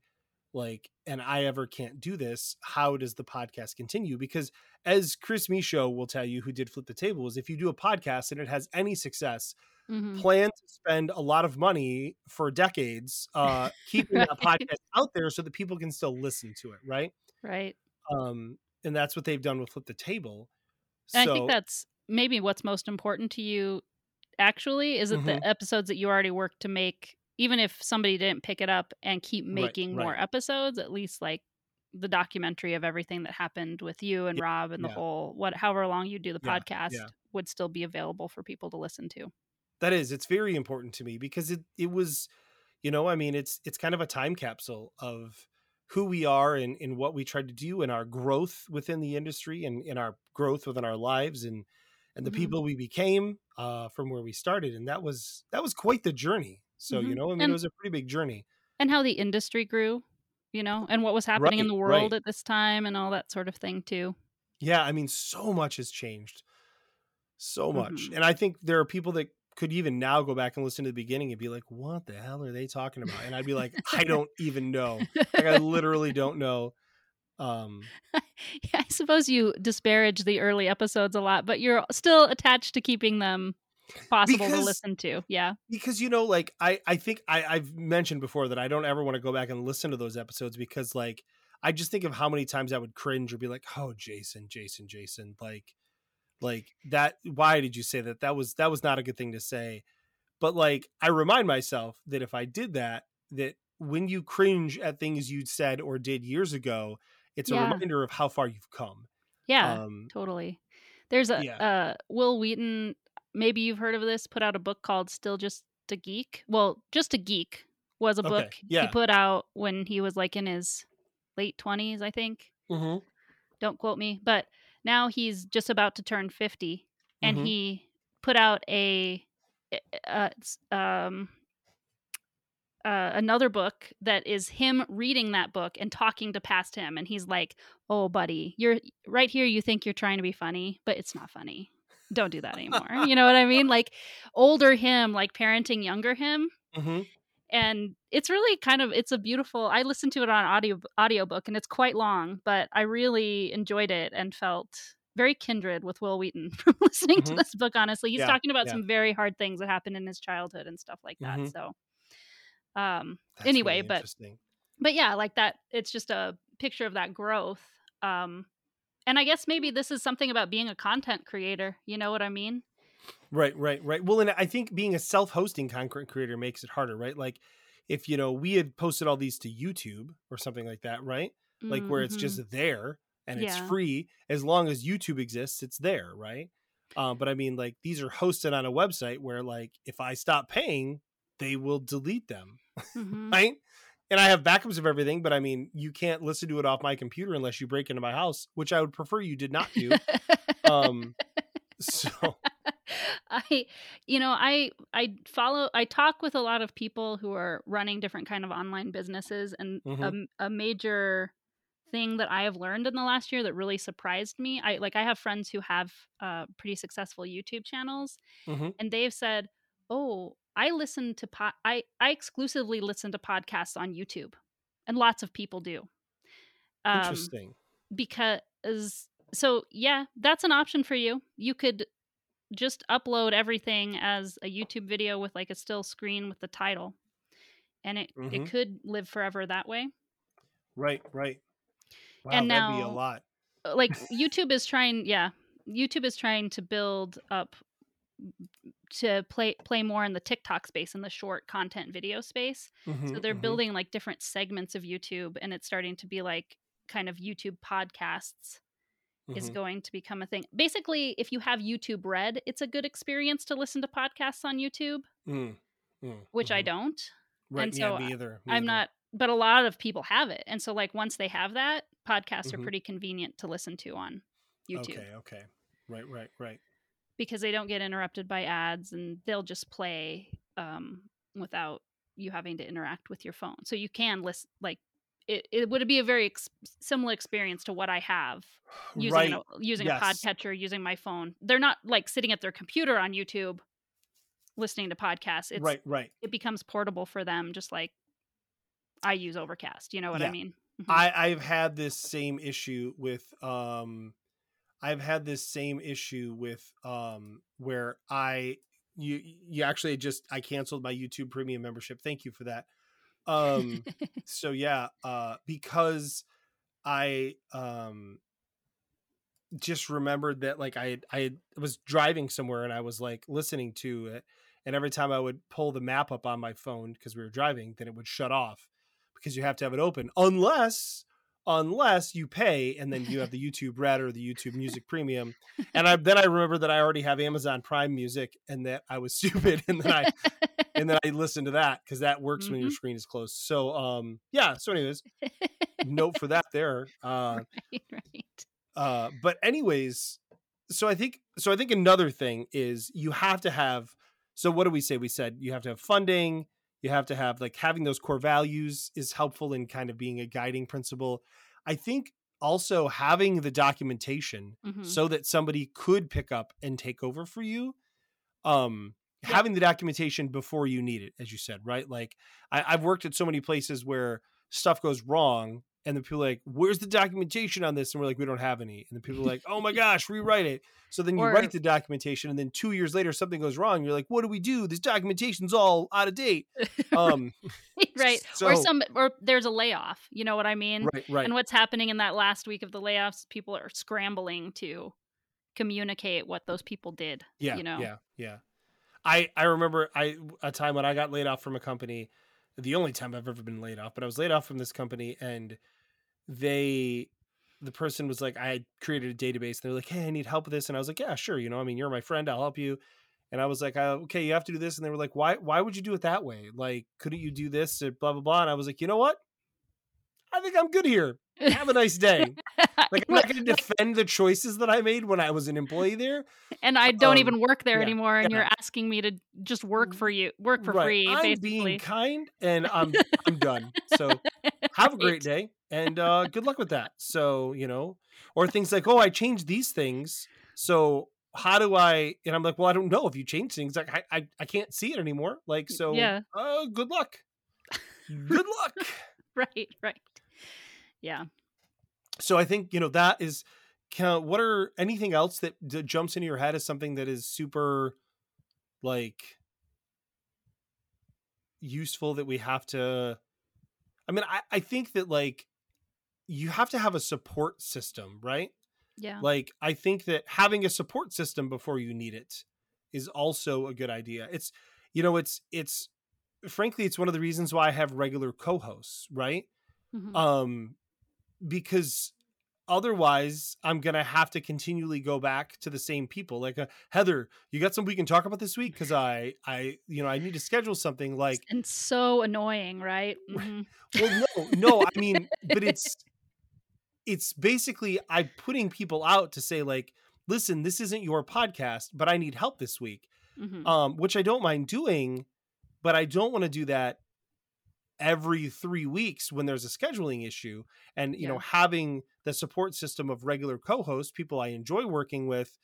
like and i ever can't do this how does the podcast continue because as chris micho will tell you who did flip the table is if you do a podcast and it has any success Mhm. plan to spend a lot of money for decades uh keeping that podcast out there so that people can still listen to it right Right. um and that's what they've done with flip the table And so I think that's maybe what's most important to you actually is that Mhm. the episodes that you already worked to make, even if somebody didn't pick it up and keep Right, making more right. episodes, at least like the documentary of everything that happened with you and Yeah, Rob and the yeah. whole what however long you do the Yeah, podcast would still be available for people to listen to. that is it's very important to me because it it was you know i mean it's it's kind of a time capsule of who we are and, and what we tried to do and our growth within the industry and, and our growth within our lives and and the Mhm. people we became uh from where we started and that was that was quite the journey so you Mhm. know i mean And- it was a pretty big journey And how the industry grew, you know, and what was happening in Right, the right. world at this time and all that sort of thing too. Yeah, I mean, so much has changed. So much. Mhm. And I think there are people that could even now go back and listen to the beginning and be like, what the hell are they talking about? And I'd be like, I don't even know. Like, I literally don't know. Um, Yeah, I suppose you disparage the early episodes a lot, but you're still attached to keeping them possible to listen to. Yeah. because, you know, like, I, I think I, I've mentioned before that I don't ever want to go back and listen to those episodes because, like, I just think of how many times I would cringe or be like, oh, Jason, Jason, Jason. Like, like that. Why did you say that? That was, that was not a good thing to say. But, like, I remind myself that if I did that, that when you cringe at things you'd said or did years ago, it's a reminder of how far you've come. Yeah. Um, totally. There's a yeah. uh Wil Wheaton, maybe you've heard of this, put out a book called Still Just a Geek. Well, Just a Geek was a Okay, book yeah. he put out when he was like in his late 20s, I think. mhm, Don't quote me, but now he's just about to turn 50 and Mhm. he put out a uh, um uh, another book that is him reading that book and talking to past him and he's like oh buddy you're right here you think you're trying to be funny but it's not funny don't do that anymore. you know what I mean? Like older him, like parenting younger him. hmm And it's really kind of it's a beautiful I listened to it on audio audiobook and it's quite long, but I really enjoyed it and felt very kindred with Wil Wheaton from listening to Mhm. this book, honestly. He's Yeah, talking about yeah. some very hard things that happened in his childhood and stuff like that. Mhm. So um That's anyway, really but but yeah like that it's just a picture of that growth um and i guess maybe this is something about being a content creator you know what i mean Right, right, right. Well, and I think being a self-hosting content creator makes it harder, right? Like if you know we had posted all these to YouTube or something like that, right? Like where it's Mhm. just there and it's free as long as YouTube exists, it's there, right? Um, but I mean, like these are hosted on a website where, like, if I stop paying, they will delete them, Mhm. right? And I have backups of everything, but I mean, you can't listen to it off my computer unless you break into my house, which I would prefer you did not do. um, so I you know I I follow I talk with a lot of people who are running different kind of online businesses and a Mhm. m a, major thing that I have learned in the last year that really surprised me I like I have friends who have uh pretty successful YouTube channels Mhm. and they've said oh I listen to po- I I exclusively listen to podcasts on YouTube and lots of people do um interesting. because so yeah that's an option for you you could just upload everything as a youtube video with like a still screen with the title and it, Mhm. it could live forever that way Right, right. Wow, And that'd be a lot. Like youtube is trying yeah youtube is trying to build up to play play more in the tiktok space in the short content video space so Mhm, they're mhm. building like different segments of youtube and it's starting to be like kind of youtube podcasts is Mhm. going to become a thing. Basically, if you have YouTube Red, it's a good experience to listen to podcasts on YouTube, Mm, mm, which I mhm. don't. Right, and yeah, so me either. me I'm either. not, but a lot of people have it. And so, like, once they have that, podcasts are pretty convenient to listen to on YouTube Okay, okay. Right, right, right. Because they don't get interrupted by ads and they'll just play um, without you having to interact with your phone. So you can listen, like, it, it would be a very ex- similar experience to what I have using right. an, using yes. a podcatcher using my phone they're not like sitting at their computer on youtube listening to podcasts it's right, right. it becomes portable for them just like i use overcast you know what i Yeah. mean Mhm. I I've had this same issue with um I've had this same issue with um where I you you actually just I canceled my YouTube premium membership. Thank you for that. Um so yeah, uh because I um just remembered that like I I was driving somewhere and I was like listening to it and every time I would pull the map up on my phone because we were driving then it would shut off because you have to have it open unless unless you pay and then you have the YouTube Red or the YouTube Music Premium and I then I remember that I already have Amazon Prime Music and that I was stupid and then I and then I listened to that because that works when your screen is closed. So um yeah. So anyways, note for that there. Uh right right uh but anyways, so I think so I think another thing is you have to have so what do we say? We said you have to have funding, you have to have like having those core values is helpful in kind of being a guiding principle. I think also having the documentation Mhm. so that somebody could pick up and take over for you um Yep. having the documentation before you need it as you said right like I, i've worked at so many places where stuff goes wrong and the people are like where's the documentation on this? And we're like we don't have any. And the people are like oh my gosh rewrite it. So then you Or- write the documentation and then two years later something goes wrong. You're like what do we do? This documentation's all out of date. Um right. Or some or there's a layoff you know what i mean? Right right. And what's happening in that last week of the layoffs people are scrambling to communicate what those people did Yeah, you know? yeah, yeah. I I remember I a time when I got laid off from a company, the only time I've ever been laid off, but I was laid off from this company and they the person was like I had created a database and they're like, "Hey, I need help with this." And I was like, "Yeah, sure, you know, I mean, you're my friend, I'll help you." And I was like, "Okay, you have to do this." And they were like, "Why why would you do it that way? Like, couldn't you do this or blah blah blah?" And I was like, "You know what? I think I'm good here. Have a nice day." Like I'm not going to defend the choices that I made when I was an employee there. and I don't Um, even work there yeah, anymore, and yeah. you're asking me to just work for you, work for Right. free, I'm basically. being kind and I'm I'm done. So have a great day and uh good luck with that. So, you know, or things like, "Oh, I changed these things." So, how do I? And I'm like, well, I don't know if you change things. Like, I, I, I can't see it anymore. Like, so, Yeah. uh, good luck. Good luck. right, right. Yeah. so I think you know that is. Can, what are anything else that, that jumps into your head as something that is super, like, useful that we have to? I mean, I, I think that like you have to have a support system, right? Yeah. Like, I think that having a support system before you need it is also a good idea. It's, you know, it's, it's, frankly, it's one of the reasons why I have regular co hosts, right? Mhm. Um, because otherwise I'm going to have to continually go back to the same people. Like, uh, Heather, you got something we can talk about this week? Cause I, I, you know, I need to schedule something like, and so annoying, right? Mhm. well, no, no, I mean, but it's it's basically I'm putting people out to say like, listen, this isn't your podcast, but I need help this week. Mhm. Um, which I don't mind doing, but I don't want to do that every three weeks when there's a scheduling issue. And you know, having the support system of regular co-hosts, people I enjoy working with,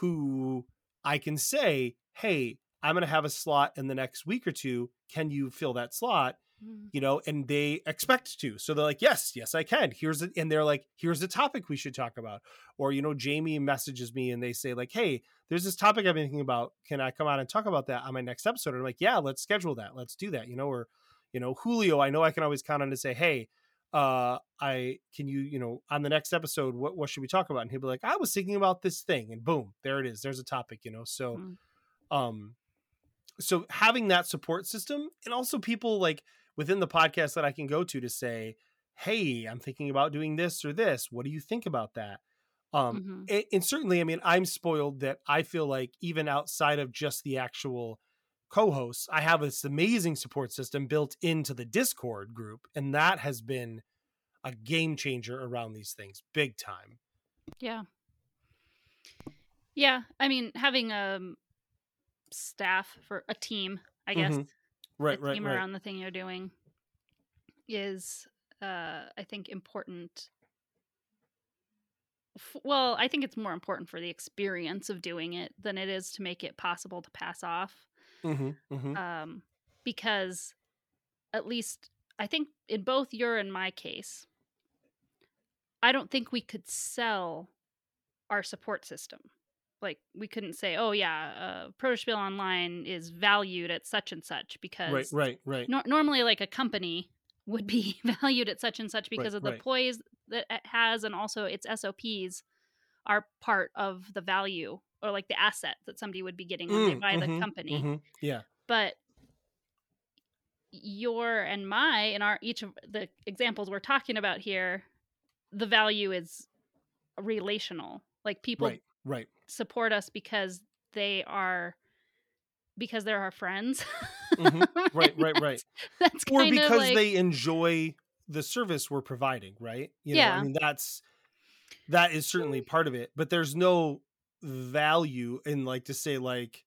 who I can say, hey, I'm gonna have a slot in the next week or two. Can you fill that slot? Mm. you know, and they expect to. So they're like, yes, yes, I can. Here's it. And they're like, here's the topic we should talk about. Or, you know, Jamie messages me and they say, like, hey, there's this topic I've been thinking about. Can I come out and talk about that on my next episode? And I'm like, yeah, let's schedule that. Let's do that. You know, or, you know, Julio, I know I can always count on to say, hey, uh, I can you, you know, on the next episode, what, what should we talk about? And he'll be like, I was thinking about this thing, and boom, there it is. There's a topic, you know. So Mm. um so having that support system and also people like within the podcast that I can go to to say, "Hey, I'm thinking about doing this or this. What do you think about that?" Um, Mhm. and, and certainly, I mean, I'm spoiled that I feel like even outside of just the actual co-hosts, I have this amazing support system built into the Discord group, and that has been a game changer around these things, big time. Yeah. Yeah. I mean, having a staff for a team, I guess, Mhm. Right, right, team right. around the thing you're doing is, uh, I think, important. F- Well, I think it's more important for the experience of doing it than it is to make it possible to pass off. Hmm hmm um, because at least I think in both your and my case, I don't think we could sell our support system. Like we couldn't say, "Oh yeah, uh, Protospiel Online is valued at such and such," because Right, right, right. nor- normally, like a company would be valued at such and such because of the right. employees that it has, and also its SOPs are part of the value or like the asset that somebody would be getting when they Mm, buy the mhm, company mhm. Yeah. but your and my and our each of the examples we're talking about here the value is relational like people Right, right. support us because they are because they're our friends Mhm. Right, right, right. that's, that's or because like they enjoy the service we're providing, right? You know, I mean that's that is certainly part of it, but there's no value in like to say like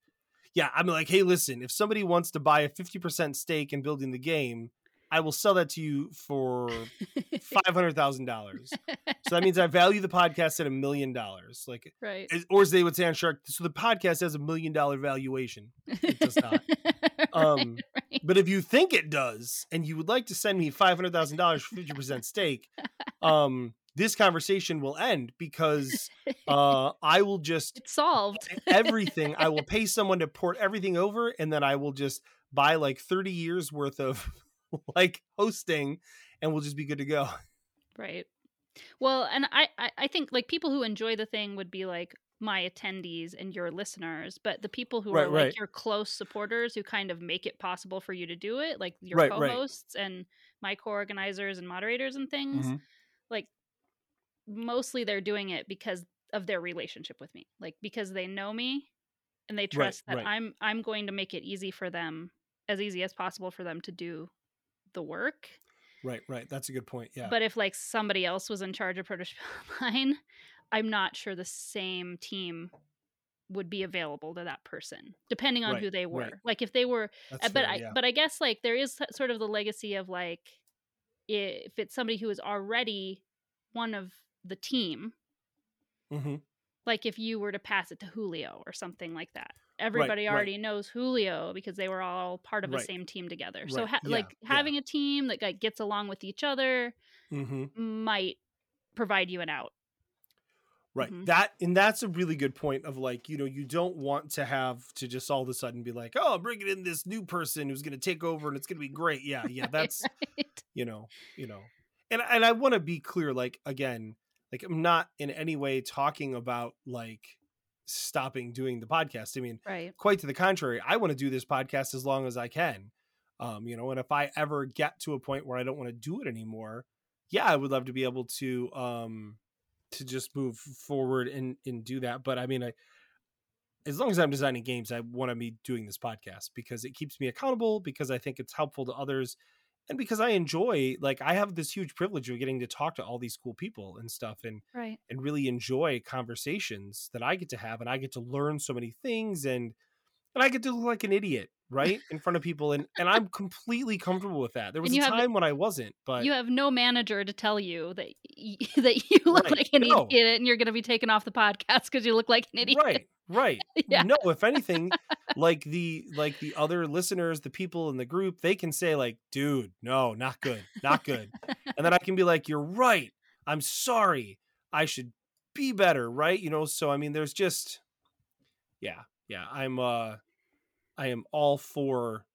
yeah, I'm like, hey, listen, if somebody wants to buy a 50% stake in building the game, I will sell that to you for five hundred thousand dollars. So that means I value the podcast at a million dollars. Like right or as they would say on Shark, so the podcast has a million dollar valuation. It does not. Um, Right. But if you think it does, and you would like to send me five hundred thousand dollars for fifty percent stake, um, this conversation will end because uh, I will just it's solved everything. I will pay someone to port everything over, and then I will just buy like thirty years worth of like hosting, and we'll just be good to go. Right. Well, and I, I I think like people who enjoy the thing would be like my attendees and your listeners, but the people who Right, are like your close supporters who kind of make it possible for you to do it, like your Right, right. co-hosts and my co-organizers and moderators and things, Mhm. like mostly they're doing it because of their relationship with me. Like because they know me and they trust that right. I'm I'm going to make it easy for them as easy as possible for them to do the work. Right, right. That's a good point. Yeah. But if like somebody else was in charge of Protospiel Online, I'm not sure the same team would be available to that person, depending on Right, who they were. right. Like if they were, That's uh, but fair, I yeah. but I guess like there is sort of the legacy of like if it's somebody who is already one of the team, Mhm. like if you were to pass it to Julio or something like that. Everybody right. already knows Julio because they were all part of the same team together. So ha- Yeah, like yeah. having a team that like gets along with each other hmm might provide you an out. Right. Mhm. That and that's a really good point of like, you know, you don't want to have to just all of a sudden be like, "Oh, I'm bringing in this new person who's going to take over and it's going to be great." Yeah, yeah, that's, Right. you know, you know. And and I want to be clear like again, like I'm not in any way talking about like stopping doing the podcast. I mean, right. quite to the contrary i want to do this podcast as long as i can um you know and if i ever get to a point where i don't want to do it anymore yeah i would love to be able to um to just move forward and and do that but i mean i as long as i'm designing games i want to be doing this podcast because it keeps me accountable because i think it's helpful to others and because i enjoy like i have this huge privilege of getting to talk to all these cool people and stuff and Right. and really enjoy conversations that I get to have and I get to learn so many things and and I get to look like an idiot, right? In front of people and and I'm completely comfortable with that. There was you a have- time when I wasn't, but you have no manager to tell you that y- that you look Right, like an no. idiot and you're going to be taken off the podcast because you look like an idiot. right, right. Yeah. No, if anything, like the like the other listeners, the people in the group, they can say like, "Dude, no, not good. Not good." and then I can be like, "You're right. I'm sorry. I should be better," right? You know, so I mean there's just yeah. Yeah, I'm uh I am all for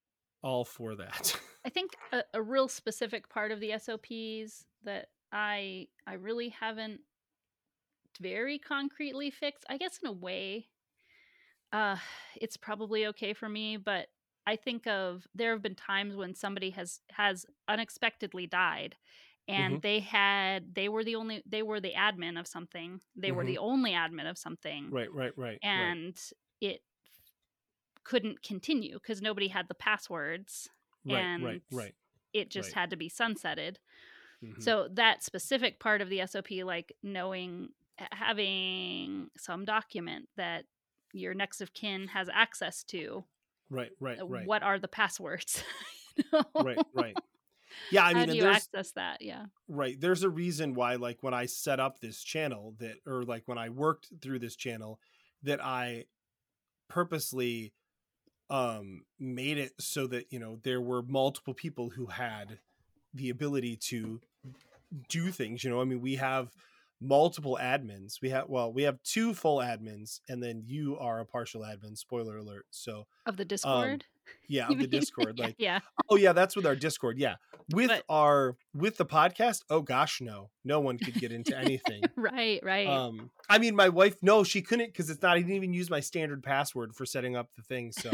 all for that. I think a, a real specific part of the SOPs that I I really haven't very concretely fixed. I guess in a way, uh, it's probably okay for me, but I think of there have been times when somebody has has unexpectedly died and Mhm. they had they were the only they were the admin of something they were Mhm. the only admin of something right, right, right. right. and it couldn't continue because nobody had the passwords right, right, and right. it just Right. had to be sunsetted. Mhm. So that specific part of the SOP, like knowing, having some document that your next of kin has access to, right, right, uh, right. what are the passwords? You know? right, right. Yeah, I mean, How do you access that? Yeah. right. There's a reason why, like, when I set up this channel, that or like when I worked through this channel, that I purposely um made it so that you know there were multiple people who had the ability to do things you know i mean we have multiple admins we have well we have two full admins and then you are a partial admin spoiler alert so Of the um, Discord? Yeah the discord like yeah. oh yeah that's with our discord yeah with But- our with the podcast oh gosh no no one could get into anything Right, right. um i mean my wife no she couldn't because it's not i didn't even use my standard password for setting up the thing so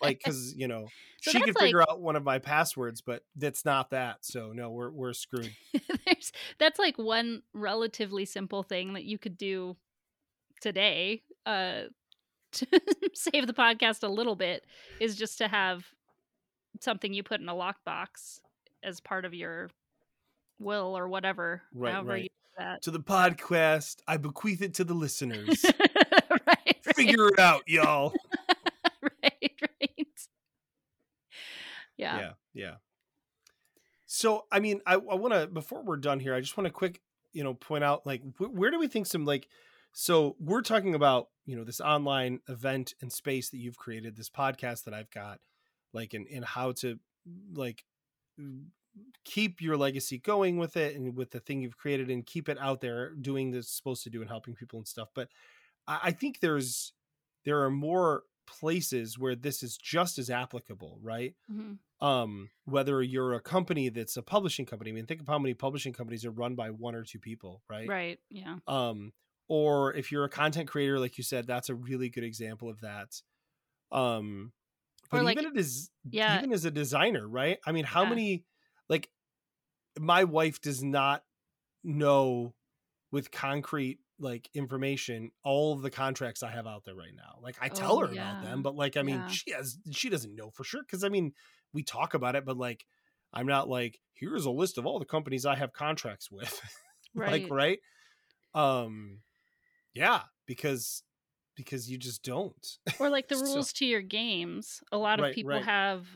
like because you know So she could figure out one of my passwords but that's not that so no we're we're screwed There's that's like one relatively simple thing that you could do today uh to save the podcast a little bit is just to have something you put in a lockbox as part of your will or whatever Right, right. you do that. To the podcast i bequeath it to the listeners. Right, right, figure it out y'all. Right right. Yeah. Yeah yeah. So i mean i, I want to before we're done here i just want to quick you know point out like wh- where do we think some like so we're talking about you know this online event and space that you've created this podcast that i've got like and and how to like keep your legacy going with it and with the thing you've created and keep it out there doing this supposed to do and helping people and stuff but I, I think there's there are more places where this is just as applicable right? Mhm. um whether you're a company that's a publishing company i mean think of how many publishing companies are run by one or two people right, right yeah. Um or if you're a content creator like you said that's a really good example of that. Um but like- even it is yeah. even as a designer right? I mean how Yeah. many like my wife does not know with concrete like information all of the contracts i have out there right now. Like i tell Oh, her about them but like i mean Yeah. she has she doesn't know for sure because i mean we talk about it but like i'm not like here's a list of all the companies i have contracts with. Right. like right? Um yeah because because you just don't or like the So- rules to your games a lot of Right, people right. have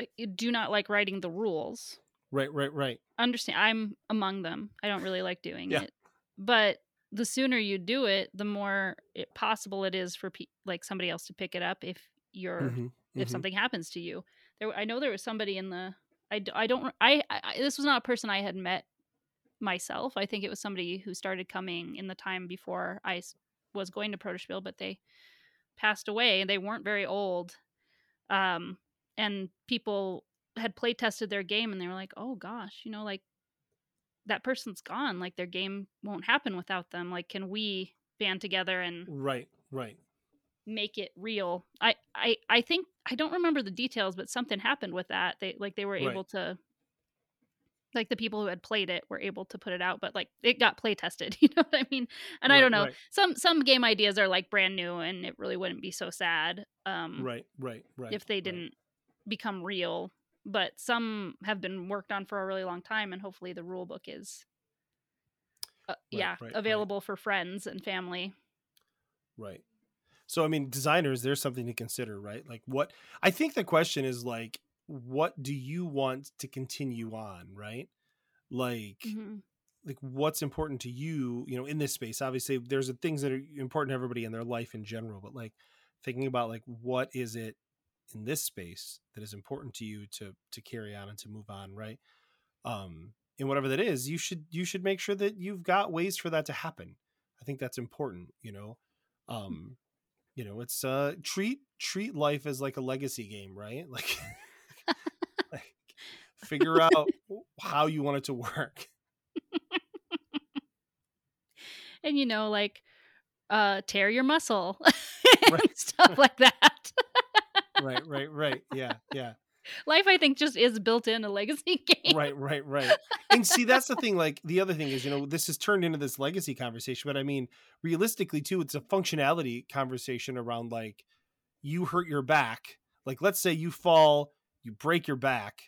uh, do not like writing the rules right right right understand i'm among them i don't really like doing Yeah. it but the sooner you do it, the more it possible it is for pe- like somebody else to pick it up if you're Mhm, if mhm. something happens to you. There, I know there was somebody in the. I, I don't. I, I this was not a person I had met myself. I think it was somebody who started coming in the time before I was going to Protospiel, but they passed away and they weren't very old. Um, and people had play tested their game and they were like, "Oh gosh, you know, like that person's gone. Like their game won't happen without them. Like, can we band together and Right, right. make it real. I, I I think I don't remember the details, but something happened with that. They like they were Right. able to like the people who had played it were able to put it out, but like it got play tested, you know what I mean? And I don't know. right. Some some game ideas are like brand new and it really wouldn't be so sad um Right, right, right. if they right. didn't become real. But some have been worked on for a really long time and hopefully the rule book is uh, yeah, right, right. available for friends and family. Right. So I mean, designers, there's something to consider, right? Like what I think the question is like, what do you want to continue on, right? Like Mhm. like what's important to you, you know, in this space. Obviously, there's things that are important to everybody in their life in general, but like thinking about like what is it in this space that is important to you to to carry on and to move on, right? Um and whatever that is, you should you should make sure that you've got ways for that to happen. I think that's important, you know. Um you know, it's uh treat treat life as like a legacy game, right? Like, like figure out how you want it to work. and you know like uh tear your muscle Right. stuff like that Right, right, right. Yeah, yeah. life i think just is built in a legacy game Right, right, right. And see, that's the thing. Like the other thing is, you know, this has turned into this legacy conversation, but I mean, realistically too, it's a functionality conversation around like you hurt your back. Like, let's say you fall, you break your back.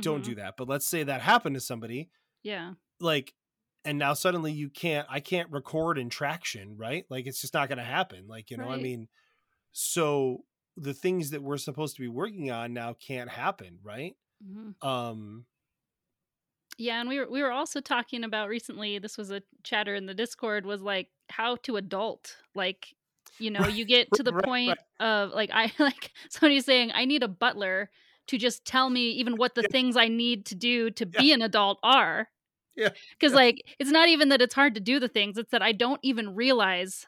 Don't do that. But let's say that happened to somebody. yeah like and now suddenly you can't i can't record in traction right like it's just not going to happen like you know i mean so the things that we're supposed to be working on now can't happen right Mhm. um yeah and we were we were also talking about recently this was a chatter in the discord was like how to adult like you know you get to the Right, point of like i like somebody saying i need a butler to just tell me even what the Yeah. things i need to do to Yeah. be an adult are Yeah, because yeah. like it's not even that it's hard to do the things it's that i don't even realize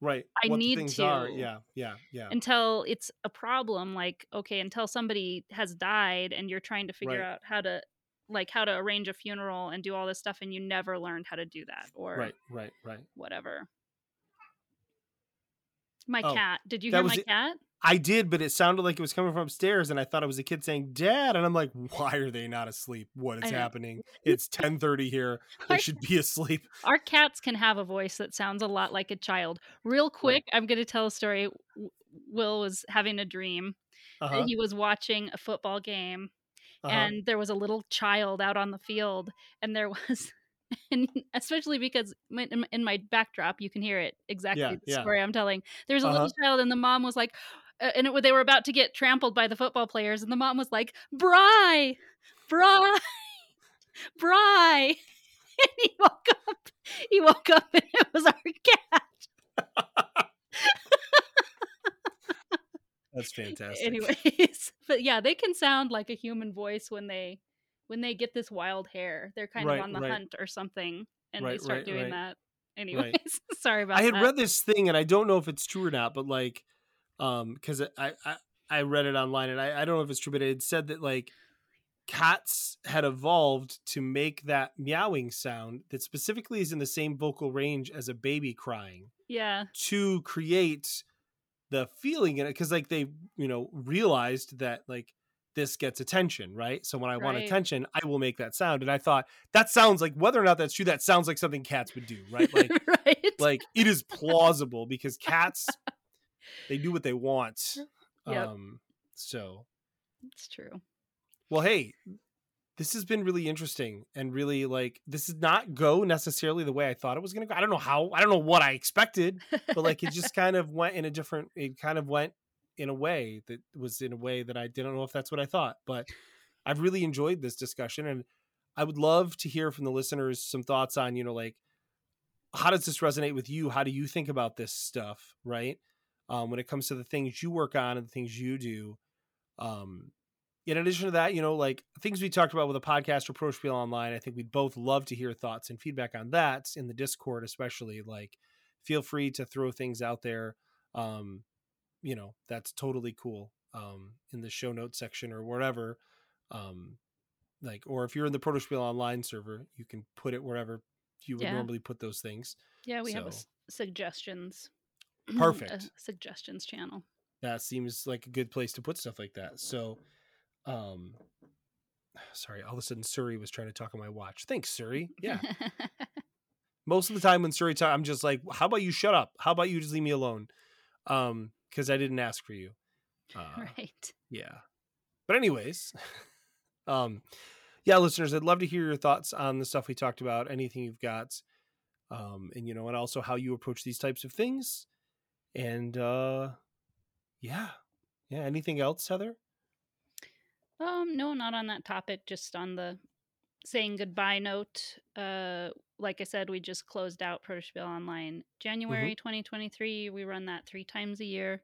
right I what need things are to. yeah yeah yeah until it's a problem like okay until somebody has died and you're trying to figure Right. out how to like how to arrange a funeral and do all this stuff and you never learned how to do that or right right right whatever my Oh, cat did you hear my it. cat i did but it sounded like it was coming from upstairs and i thought it was a kid saying dad and i'm like why are they not asleep? What is happening? It's 10:30 here. They Our- should be asleep. our cats can have a voice that sounds a lot like a child. Real quick i'm going to tell a story. Will was having a dream. That uh-huh, he was watching a football game uh-huh. and there was a little child out on the field and there was and especially because my- in, my backdrop you can hear it exactly Yeah, the yeah. story i'm telling. There's a Uh-huh. little child and the mom was like uh, and it, they were about to get trampled by the football players and the mom was like bry bry bry and he woke up he woke up and it was our cat that's fantastic anyways but yeah they can sound like a human voice when they when they get this wild hair they're kind Right, of on the right. hunt or something and they start right, doing right. that anyways sorry about that. I had that read this thing and I don't know if it's true or not, but like, um, because I, I I read it online and I, I don't know if it's true, but it said that like cats had evolved to make that meowing sound that specifically is in the same vocal range as a baby crying yeah. to create the feeling in it because like they you know realized that like this gets attention right? So when i want attention i will make that sound and i thought that sounds like whether or not that's true that sounds like something cats would do right? Like right. like it is plausible because cats they do what they want Yep. um so it's true well hey this has been really interesting and really like this did not go necessarily the way i thought it was going to go i don't know how i don't know what i expected but like it just kind of went in a different it kind of went in a way that was in a way that i didn't know if that's what i thought but i've really enjoyed this discussion and i would love to hear from the listeners some thoughts on you know like how does this resonate with you? How do you think about this stuff, right? Um, when it comes to the things you work on and the things you do. Um, in addition to that, you know, like things we talked about with a podcast or Protospiel Online, I think we'd both love to hear thoughts and feedback on that in the Discord, especially. Like, feel free to throw things out there. Um, you know, that's totally cool. Um, in the show notes section or wherever. Um, like, or if you're in the Protospiel Online server, you can put it wherever you would Yeah. normally put those things. Yeah, we have a s- suggestions. Perfect. a suggestions channel. that seems like a good place to put stuff like that. So, um, sorry, all of a sudden Siri was trying to talk on my watch. Thanks, Siri. Yeah. Most of the time when Siri talk, I'm just like, how about you shut up? How about you just leave me alone? Um, because I didn't ask for you. Uh, right. yeah. But anyways, um, yeah, listeners, I'd love to hear your thoughts on the stuff we talked about. Anything you've got, um, and you know, and also how you approach these types of things. And uh, yeah, yeah. Anything else, Heather? Um, no, not on that topic. Just on the saying goodbye note. Uh, like I said, we just closed out Protospiel Online January 2023. We run that three times a year,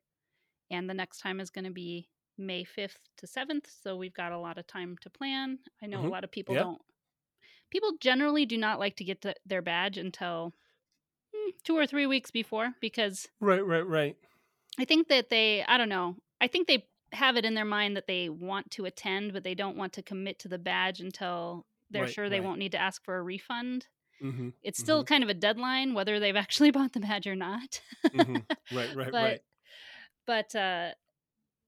and the next time is going to be May 5th to 7th. So we've got a lot of time to plan. I know Mhm. a lot of people Yeah. don't. People generally do not like to get to their badge until two or three weeks before because Right, right, right. I think that they, I don't know, I think they have it in their mind that they want to attend, but they don't want to commit to the badge until they're Right, sure they right. won't need to ask for a refund. Mm-hmm, It's still kind of a deadline, whether they've actually bought the badge or not. Mhm. right, right, but, right. But, uh,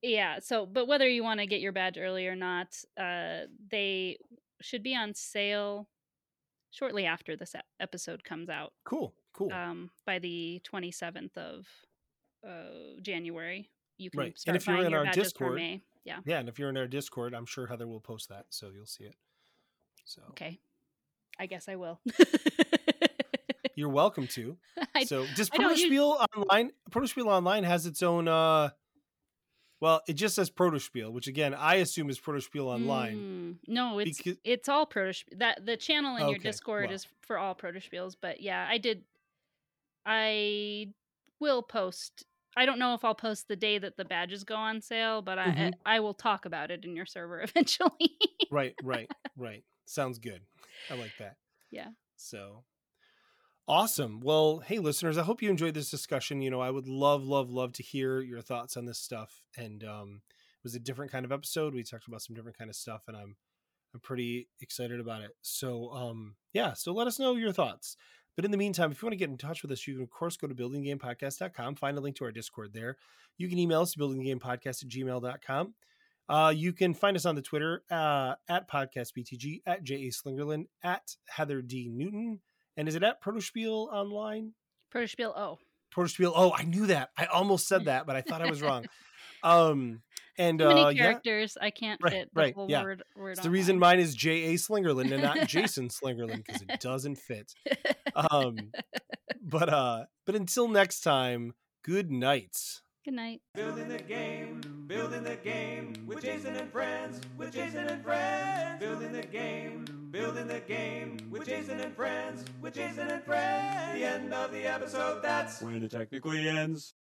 yeah, so, but whether you want to get your badge early or not, uh, they should be on sale shortly after this episode comes out Cool, cool. um, by the 27th of uh, January. You can Right. And start if you're in your our Discord-. Yeah. yeah, and if you're in our Discord, I'm sure Heather will post that, so you'll see it. So Okay. I guess I will. you're welcome to. I, so does Protospiel online Protospiel online has its own uh well, it just says Protospiel, which again I assume is Protospiel online. Mm, no, it's Because- it's all Protospiel. That the channel in your Okay, Discord well. is for all Protospiels, but yeah, I did. I will post. I don't know if I'll post the day that the badges go on sale, but I Mhm. I, I will talk about it in your server eventually. right, right, right. Sounds good. I like that. Yeah. So awesome. Well, hey listeners, I hope you enjoyed this discussion. You know, I would love, love, love to hear your thoughts on this stuff. And um it was a different kind of episode. We talked about some different kind of stuff, and I'm I'm pretty excited about it. So um yeah, so let us know your thoughts. But in the meantime, if you want to get in touch with us, you can of course go to buildinggamepodcast.com, find a link to our Discord there. You can email us to buildinggamepodcast at gmail.com. Uh, you can find us on the Twitter uh, at podcastbtg, at J.A. Slingerland, at Heather D. Newton. And is it at Protospiel online? Protospiel. Oh, Protospiel. Oh, I knew that. I almost said that, but I thought I was wrong. Um, and too many uh, yeah, characters. I can't Right, fit the right, whole yeah. word. word the reason mine is J.A. Slingerland and not Jason Slingerland because it doesn't fit. Um, but uh, but until next time, good night. Good night. Building the game, building the game with Jason and friends, with Jason and friends. Building the game, building the game with Jason and friends, with Jason and friends. The end of the episode, that's When it technically ends.